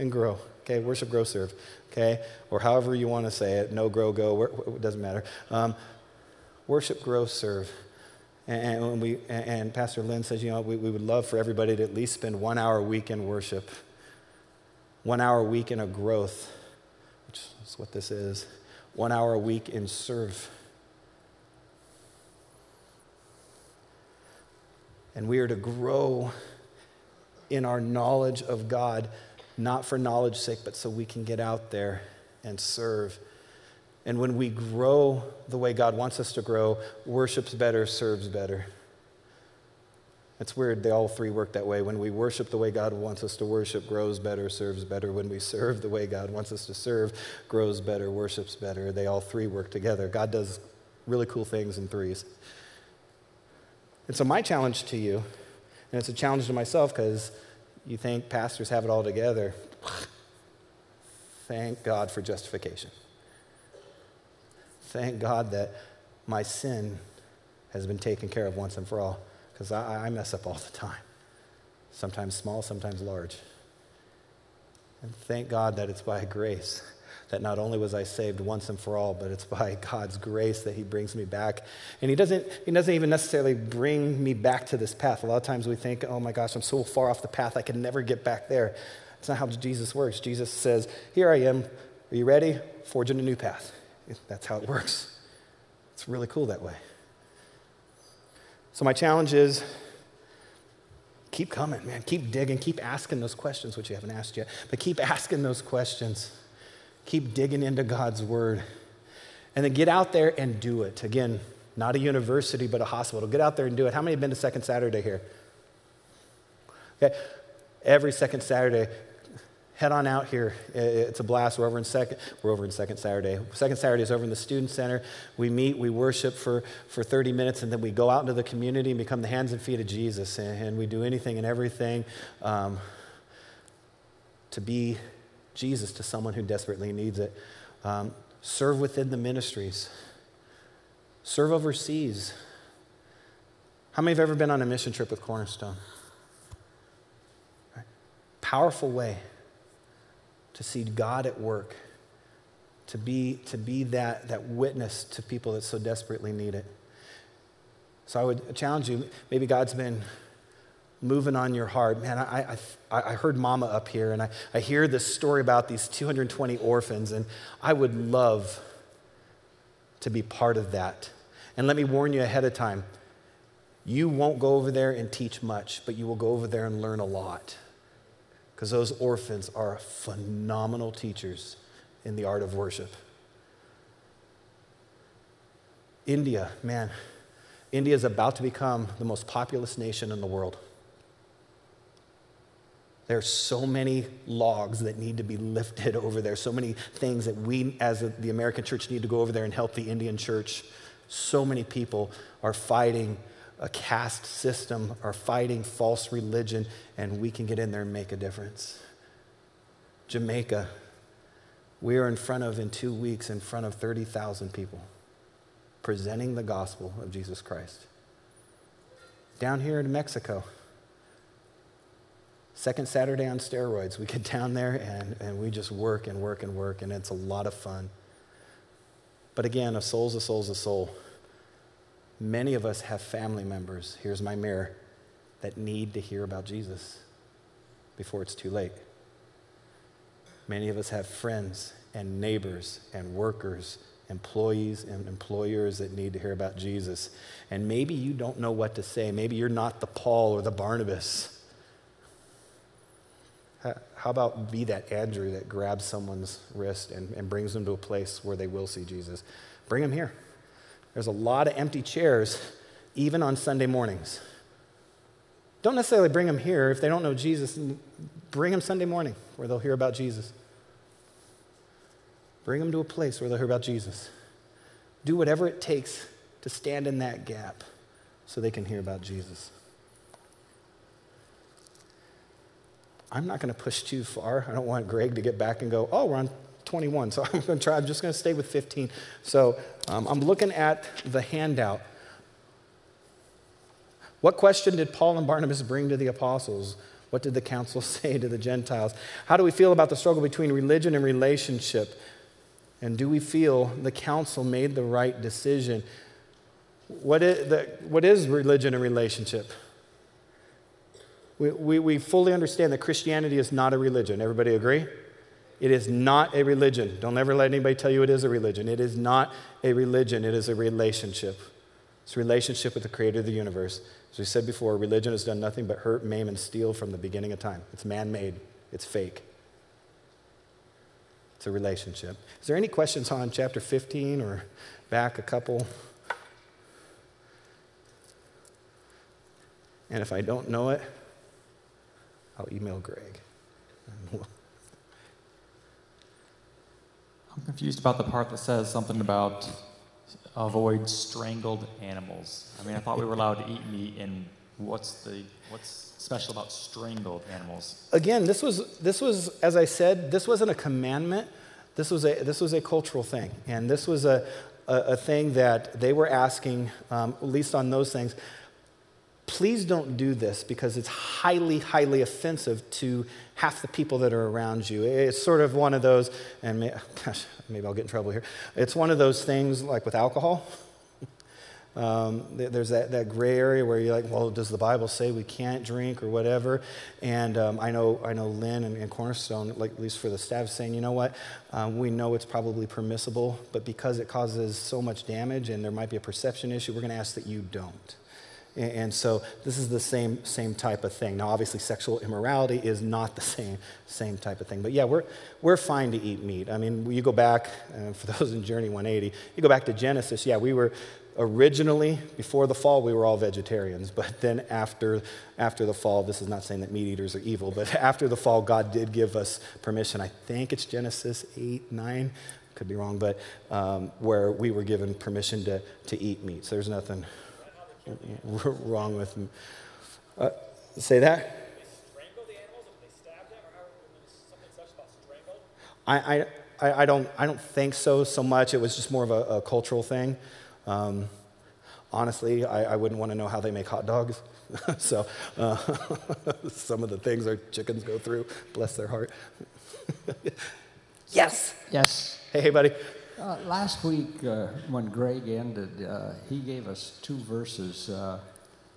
And grow. Okay, worship, grow, serve. Okay, or however you want to say it. No, grow, go. It doesn't matter. Um, worship, grow, serve. And, when we, and Pastor Lynn says, you know, we, we would love for everybody to at least spend one hour a week in worship, one hour a week in a growth, which is what this is, one hour a week in serve. And we are to grow in our knowledge of God, not for knowledge's sake, but so we can get out there and serve and when we grow the way God wants us to grow, worship's better, serves better. It's weird, they all three work that way. When we worship the way God wants us to worship, grows better, serves better. When we serve the way God wants us to serve, grows better, worships better. They all three work together. God does really cool things in threes. And so, my challenge to you, and it's a challenge to myself because you think pastors have it all together. Thank God for justification. Thank God that my sin has been taken care of once and for all, because I, I mess up all the time. Sometimes small, sometimes large. And thank God that it's by grace that not only was I saved once and for all, but it's by [LAUGHS] God's grace that He brings me back. And He doesn't, he doesn't even necessarily bring me back to this path. A lot of times we think, oh my gosh, I'm so far off the path, I can never get back there. It's not how Jesus works. Jesus says, Here I am. Are you ready? Forging a new path. That's how it works. It's really cool that way. So, my challenge is keep coming, man. Keep digging. Keep asking those questions, which you haven't asked yet, but keep asking those questions. Keep digging into God's word. And then get out there and do it. Again, not a university, but a hospital. Get out there and do it. How many have been to Second Saturday here? Okay. Every second Saturday, head on out here. It's a blast. We're over in second. We're over in second Saturday. Second Saturday is over in the student center. We meet, we worship for, for 30 minutes, and then we go out into the community and become the hands and feet of Jesus. And, and we do anything and everything um, to be Jesus to someone who desperately needs it. Um, serve within the ministries. Serve overseas. How many have ever been on a mission trip with Cornerstone? Powerful way to see God at work, to be, to be that, that witness to people that so desperately need it. So I would challenge you maybe God's been moving on your heart. Man, I, I, I heard Mama up here, and I, I hear this story about these 220 orphans, and I would love to be part of that. And let me warn you ahead of time You won't go over there and teach much, but you will go over there and learn a lot. Because those orphans are phenomenal teachers in the art of worship. India, man, India is about to become the most populous nation in the world. There's so many logs that need to be lifted over there, so many things that we, as the American church, need to go over there and help the Indian church. So many people are fighting a caste system, are fighting false religion, and we can get in there and make a difference. Jamaica, we are in front of, in two weeks, in front of 30,000 people presenting the gospel of Jesus Christ. Down here in Mexico, second Saturday on steroids, we get down there and, and we just work and work and work, and it's a lot of fun. But again, a soul's a soul's a soul. Many of us have family members, here's my mirror, that need to hear about Jesus before it's too late. Many of us have friends and neighbors and workers employees and employers that need to hear about Jesus. And maybe you don't know what to say. Maybe you're not the Paul or the Barnabas. How about be that Andrew that grabs someone's wrist and, and brings them to a place where they will see Jesus? Bring them here. There's a lot of empty chairs, even on Sunday mornings. Don't necessarily bring them here if they don't know Jesus. Bring them Sunday morning where they'll hear about Jesus. Bring them to a place where they'll hear about Jesus. Do whatever it takes to stand in that gap so they can hear about Jesus. I'm not going to push too far. I don't want Greg to get back and go, oh, we're on 21. So [LAUGHS] I'm going to try, I'm just going to stay with 15. So um, I'm looking at the handout. What question did Paul and Barnabas bring to the apostles? What did the council [LAUGHS] say to the Gentiles? How do we feel about the struggle between religion and relationship? And do we feel the council made the right decision? What is, the, what is religion and relationship? We, we, we fully understand that Christianity is not a religion. Everybody agree? It is not a religion. Don't ever let anybody tell you it is a religion. It is not a religion, it is a relationship. It's a relationship with the creator of the universe. As we said before, religion has done nothing but hurt, maim, and steal from the beginning of time. It's man made, it's fake. It's a relationship. Is there any questions on chapter 15 or back a couple? And if I don't know it, I'll email Greg. [LAUGHS] I'm confused about the part that says something about avoid strangled animals. I mean, I thought we were allowed to eat meat, and what's the what's special about strangled animals? Again, this was, this was, as I said, this wasn't a commandment. This was a, this was a cultural thing. And this was a, a, a thing that they were asking, um, at least on those things. Please don't do this because it's highly, highly offensive to half the people that are around you. It's sort of one of those, and may, [LAUGHS] gosh, maybe I'll get in trouble here. It's one of those things like with alcohol. [LAUGHS] Um, there's that, that gray area where you're like, well, does the Bible say we can't drink or whatever? And um, I, know, I know Lynn and, and, Cornerstone, like, at least for the staff, saying, you know what, um, we know it's probably permissible, but because it causes so much damage and there might be a perception issue, we're going to ask that you don't. And, so this is the same, same type of thing. Now, obviously, sexual immorality is not the [LAUGHS] same, same type of thing. But yeah, we're, we're fine to eat meat. I mean, you go back, uh, for [LAUGHS] those in Journey 180, you go back to Genesis, yeah, we were, originally, before the fall, we were all vegetarians. [LAUGHS] But then after, after the fall, this is not saying that meat eaters are evil, but after the fall, God did give us permission. I think it's Genesis 8, 9, could be wrong, but um, where we were given permission to, to eat meat. So there's nothing wrong with them. Uh, say that? I, I, I, don't, I don't think so so much. It was just more of a, a cultural thing. Um, honestly, I, I, wouldn't want to know how they make hot dogs. [LAUGHS] so uh, [LAUGHS] some of the things our chickens go through, bless their heart. [LAUGHS] yes. Yes. Hey, hey, buddy. Uh, last week, uh, when Greg ended, uh, he gave us two verses uh,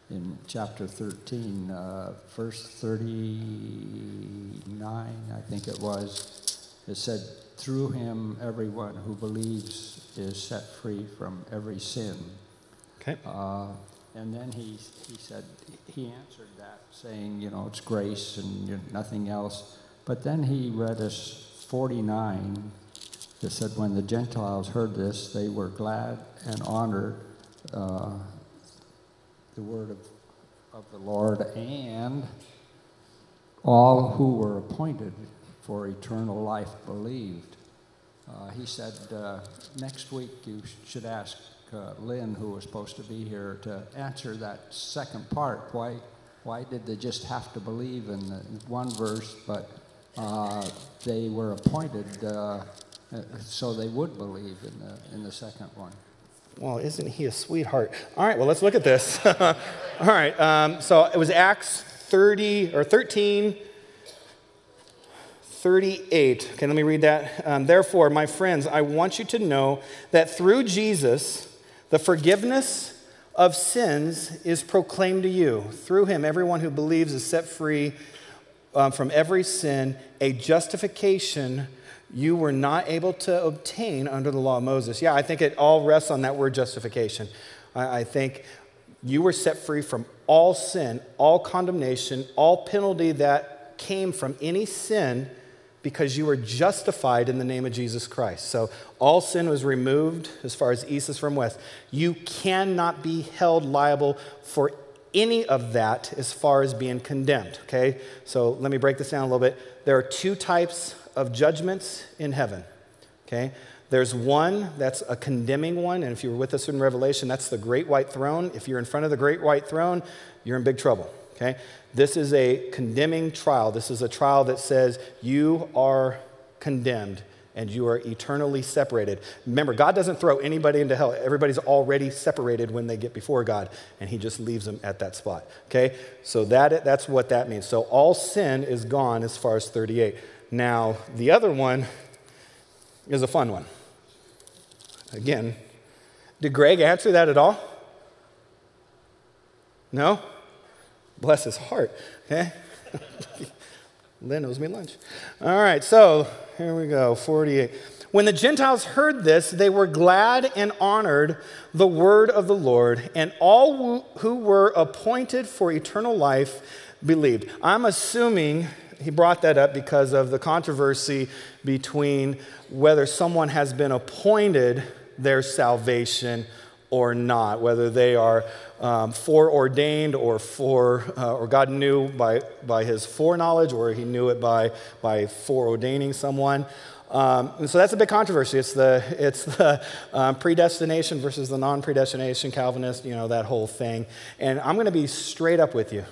in chapter 13, uh, verse 39, I think it was. It said, Through him, everyone who believes is set free from every sin. Okay. Uh, and then he, he said, he answered that saying, you know, it's grace and nothing else. But then he read us 49 that said, when the Gentiles heard this, they were glad and honored uh, the word of, of the Lord, and all who were appointed for eternal life believed. Uh, he said, uh, next week you should ask uh, Lynn, who was supposed to be here, to answer that second part. Why, why did they just have to believe in the one verse, but uh, they were appointed uh, so they would believe in the, in the second one? Well, isn't he a sweetheart? All right, well, let's look at this. [LAUGHS] All right, um, so it was Acts 30 or 13. 38. Okay, let me read that. Um, Therefore, my friends, I want you to know that through Jesus, the forgiveness of sins is proclaimed to you. Through him, everyone who believes is set free um, from every sin, a justification you were not able to obtain under the law of Moses. Yeah, I think it all rests on that word justification. I, I think you were set free from all sin, all condemnation, all penalty that came from any sin because you were justified in the name of Jesus Christ. So all sin was removed as far as east is from west. You cannot be held liable for any of that as far as being condemned, okay? So let me break this down a little bit. There are two types of judgments in heaven, okay? There's one that's a condemning one, and if you were with us in Revelation, that's the great white throne. If you're in front of the great white throne, you're in big trouble, okay? This is a condemning trial. This is a trial that says you are condemned and you are eternally separated. Remember, God doesn't throw anybody into hell. Everybody's already separated when they get before God, and He just leaves them at that spot. Okay? So that, that's what that means. So all sin is gone as far as 38. Now, the other one is a fun one. Again, did Greg answer that at all? No? Bless his heart. Okay? Eh? [LAUGHS] Lynn owes me lunch. All right, so here we go 48. When the Gentiles heard this, they were glad and honored the word of the Lord, and all who were appointed for eternal life believed. I'm assuming he brought that up because of the controversy between whether someone has been appointed their salvation or not, whether they are um, foreordained or for, uh, or God knew by, by his foreknowledge or he knew it by, by foreordaining someone. Um, and so that's a big controversy. It's the, it's [LAUGHS] the um, predestination versus the non predestination, Calvinist, you know, that whole thing. And I'm going to be straight up with you.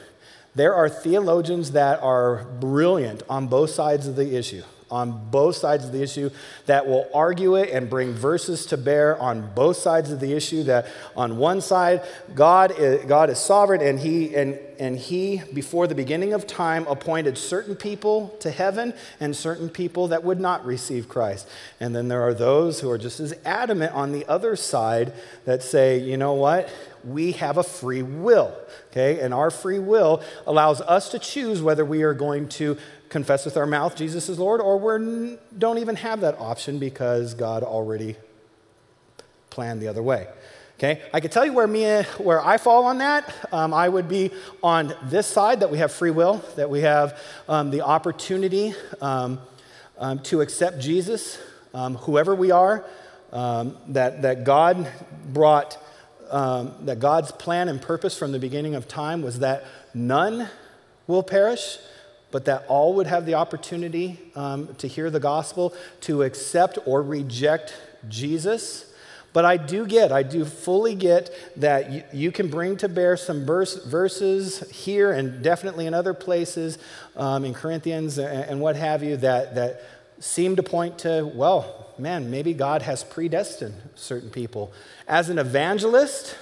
There are theologians that are brilliant on both sides of the issue on both sides of the issue that will argue it and bring verses to bear on both sides of the issue that on one side god is, god is sovereign and he and, and he before the beginning of time appointed certain people to heaven and certain people that would not receive christ. And then there are those who are just as adamant on the other side that say you know what we have a free will okay and our free will allows us to choose whether we are going to confess with our mouth Jesus is Lord, or we don't even have that option because God already planned the other way. Okay, I could tell you where me where I fall on that. Um, I would be on this side that we have free will, that we have um, the opportunity um, um to accept Jesus, um, whoever we are. Um, that that God brought that God's plan and purpose from the beginning of time was that none will perish, but that all would have the opportunity um, to hear the gospel, to accept or reject Jesus. But I do get, I do fully get that you, you can bring to bear some verse, verses here and definitely in other places um, in Corinthians and, and what have you that, that seem to point to, well, man, maybe God has predestined certain people. As an evangelist,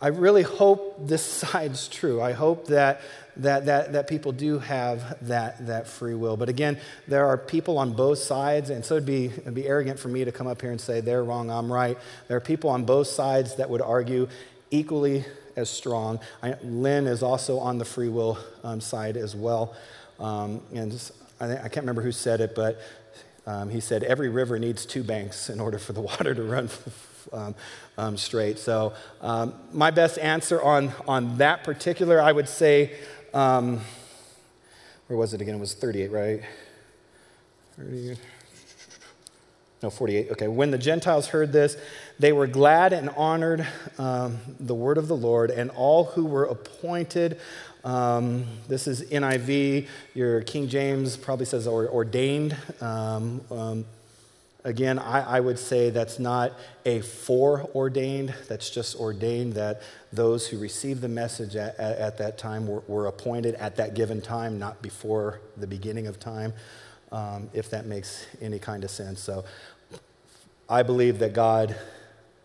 I really hope this [LAUGHS] side's true. I hope that that, that, that people do have that, that free will. But again, there are people on both sides, and so it'd be, it'd be arrogant for me to come up here and say they're wrong, I'm right. There are people on both sides that would argue equally as strong. I, Lynn is also on the free will um, side as well. Um, and just, I, I, can't remember who said it, but um, he said every river needs two banks in order for the [LAUGHS] water to run um, um, straight. So, um, my best answer on, on that particular, I would say, um, where was it again? It was 38, right? 30, no, 48. Okay. When the Gentiles heard this, they were glad and honored um, the word of the Lord, and all who were appointed. Um, this is NIV. Your King James probably says or, ordained. Um, um, again, I, I, would say that's not a foreordained, that's just ordained that those who received the message at, at, at that time were, were, appointed at that given time, not before the beginning of time, um, if that makes any kind of sense. So I believe that God,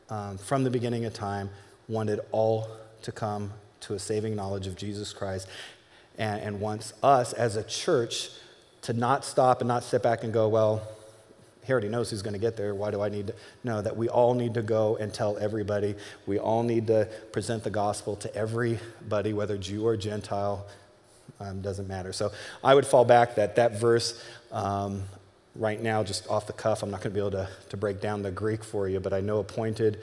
um, from the beginning of time, wanted all to come to a saving knowledge of Jesus Christ and, and wants us as a church to not stop and not sit back and go, well, he already knows who's going to get there. Why do I need to? No, that we all need to go and tell everybody. We all need to present the gospel to everybody, whether Jew or Gentile, um, doesn't matter. So I would fall back that that verse, um, right now, just off the cuff, I'm not going to be able to, to break down the Greek for you, but I know appointed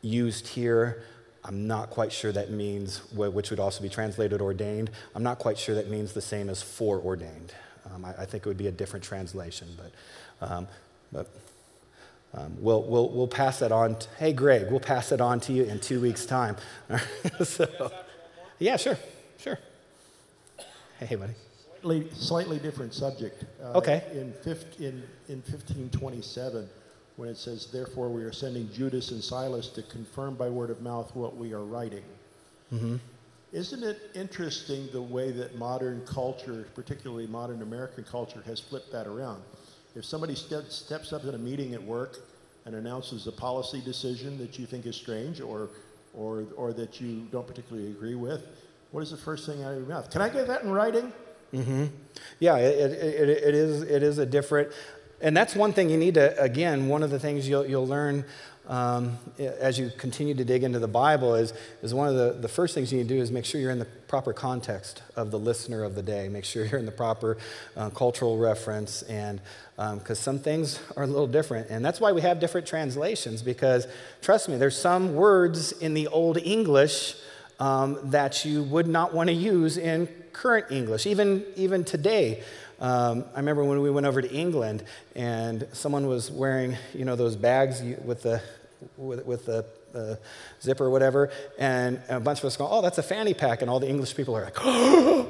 used here. I'm not quite sure that means, which would also be translated ordained. I'm not quite sure that means the same as foreordained. Um, I, I, think it would be a different translation, but, um, but um, we'll, we'll, we'll pass that on. To, hey, Greg, we'll pass it on to you in two weeks' time. [LAUGHS] so, yeah, sure, sure. Hey, buddy slightly, slightly different subject. Uh, okay. In, 15, in, in 1527, when it says, Therefore we are sending Judas and Silas to confirm by word of mouth what we are writing. Mm-hmm. Isn't it interesting the way that modern culture, particularly modern American culture, has flipped that around? If somebody step, steps up in a meeting at work and announces a policy decision that you think is strange or, or, or that you don't particularly agree with, what is the first thing out of your mouth? Can I get that in writing? Mm-hmm. Yeah, it, it, it, is, it is a different, and that's one thing you need to, again, one of the things you'll, you'll learn um, as you continue to dig into the Bible is, is one of the, the first things you need to do is make sure you're in the proper context of the listener of the day. Make sure you're in the proper uh, cultural reference, and because um, some things are a little different. And that's why we have different translations, because trust me, there's some words in the Old English um, that you would not want to use in current English, even, even today. Um, I remember when we went over to England and someone was wearing, you know, those bags with the, with, with the uh, zipper or whatever, and a bunch of us go, oh, that's a fanny pack, and all the English people are like, oh!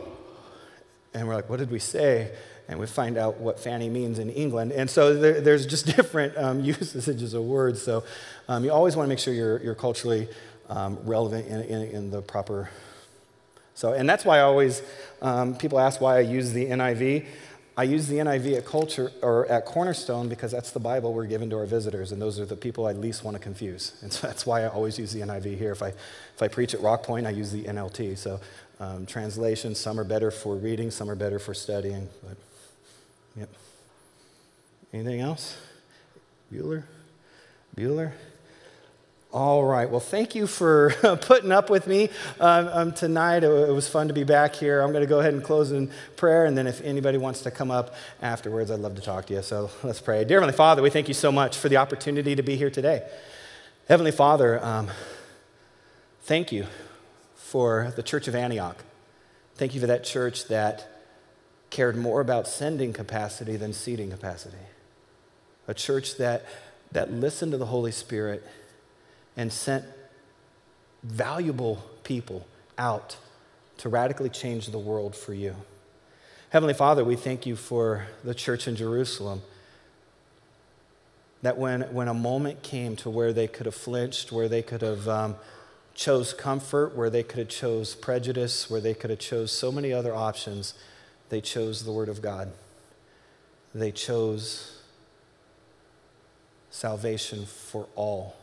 [GASPS] and we're like, what did we say? And we find out what fanny means in England. And so there, there's just [LAUGHS] different um, usages of words. So um, you always want to make sure you're, you're culturally um, relevant in, in, in, the proper. So, and that's why I always, um, people ask why I use the NIV. I use the NIV at culture or at Cornerstone because that's the Bible we're given to our visitors, and those are the people I least want to confuse. And so [LAUGHS] that's why I always use the NIV here. If I, if I preach at Rock Point, I use the NLT. So um, translations, some are better for reading, some are better for studying. But, yep. Anything else? Bueller? Bueller? All right. Well, thank you for [LAUGHS] putting up with me um, um, tonight. It, it, was fun to be back here. I'm going to go ahead and close in prayer, and then if anybody wants to come up afterwards, I'd love to talk to you. So let's pray. Dear Heavenly Father, we thank you so much for the opportunity to be here today. Heavenly Father, um, thank you for the Church of Antioch. Thank you for that church that cared more about sending capacity than seating capacity. A church that, that listened to the Holy Spirit and sent valuable people out to radically change the world for you. Heavenly Father, we thank you for the church in Jerusalem. That when, when a moment came to where they could have flinched, where they could have um, chose comfort, where they could have chose prejudice, where they could have chose so many other options, they chose the Word of God. They chose salvation for all.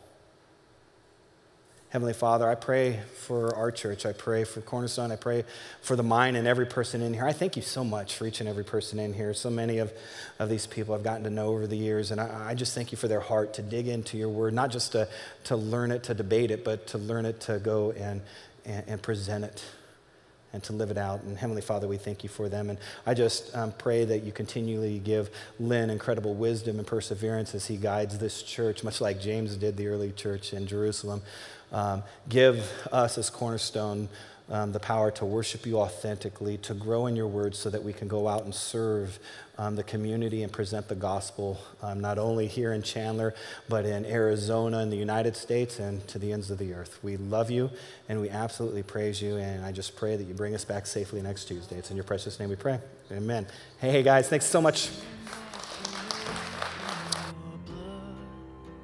Heavenly Father, I pray for our church. I pray for Cornerstone. I pray for the mine and every person in here. I thank you so much for each and every person in here. So many of, of these people I've gotten to know over the years. And I, I just thank you for their heart to dig into your word, not just to, to learn it, to debate it, but to learn it, to go and, and, and present it. and to live it out. And Heavenly Father, we thank you for them. And I just um, pray that you continually give Lynn incredible wisdom and perseverance as he guides this church, much like James did the early church in Jerusalem. Um, give us as Cornerstone um, the power to worship you authentically, to grow in your word so that we can go out and serve um, the community and present the gospel, um, not only here in Chandler, but in Arizona in the United States and to the ends of the earth. We love you and we absolutely praise you. And I just pray that you bring us back safely next Tuesday. It's in your precious name we pray. Amen. Hey, hey guys, thanks so much.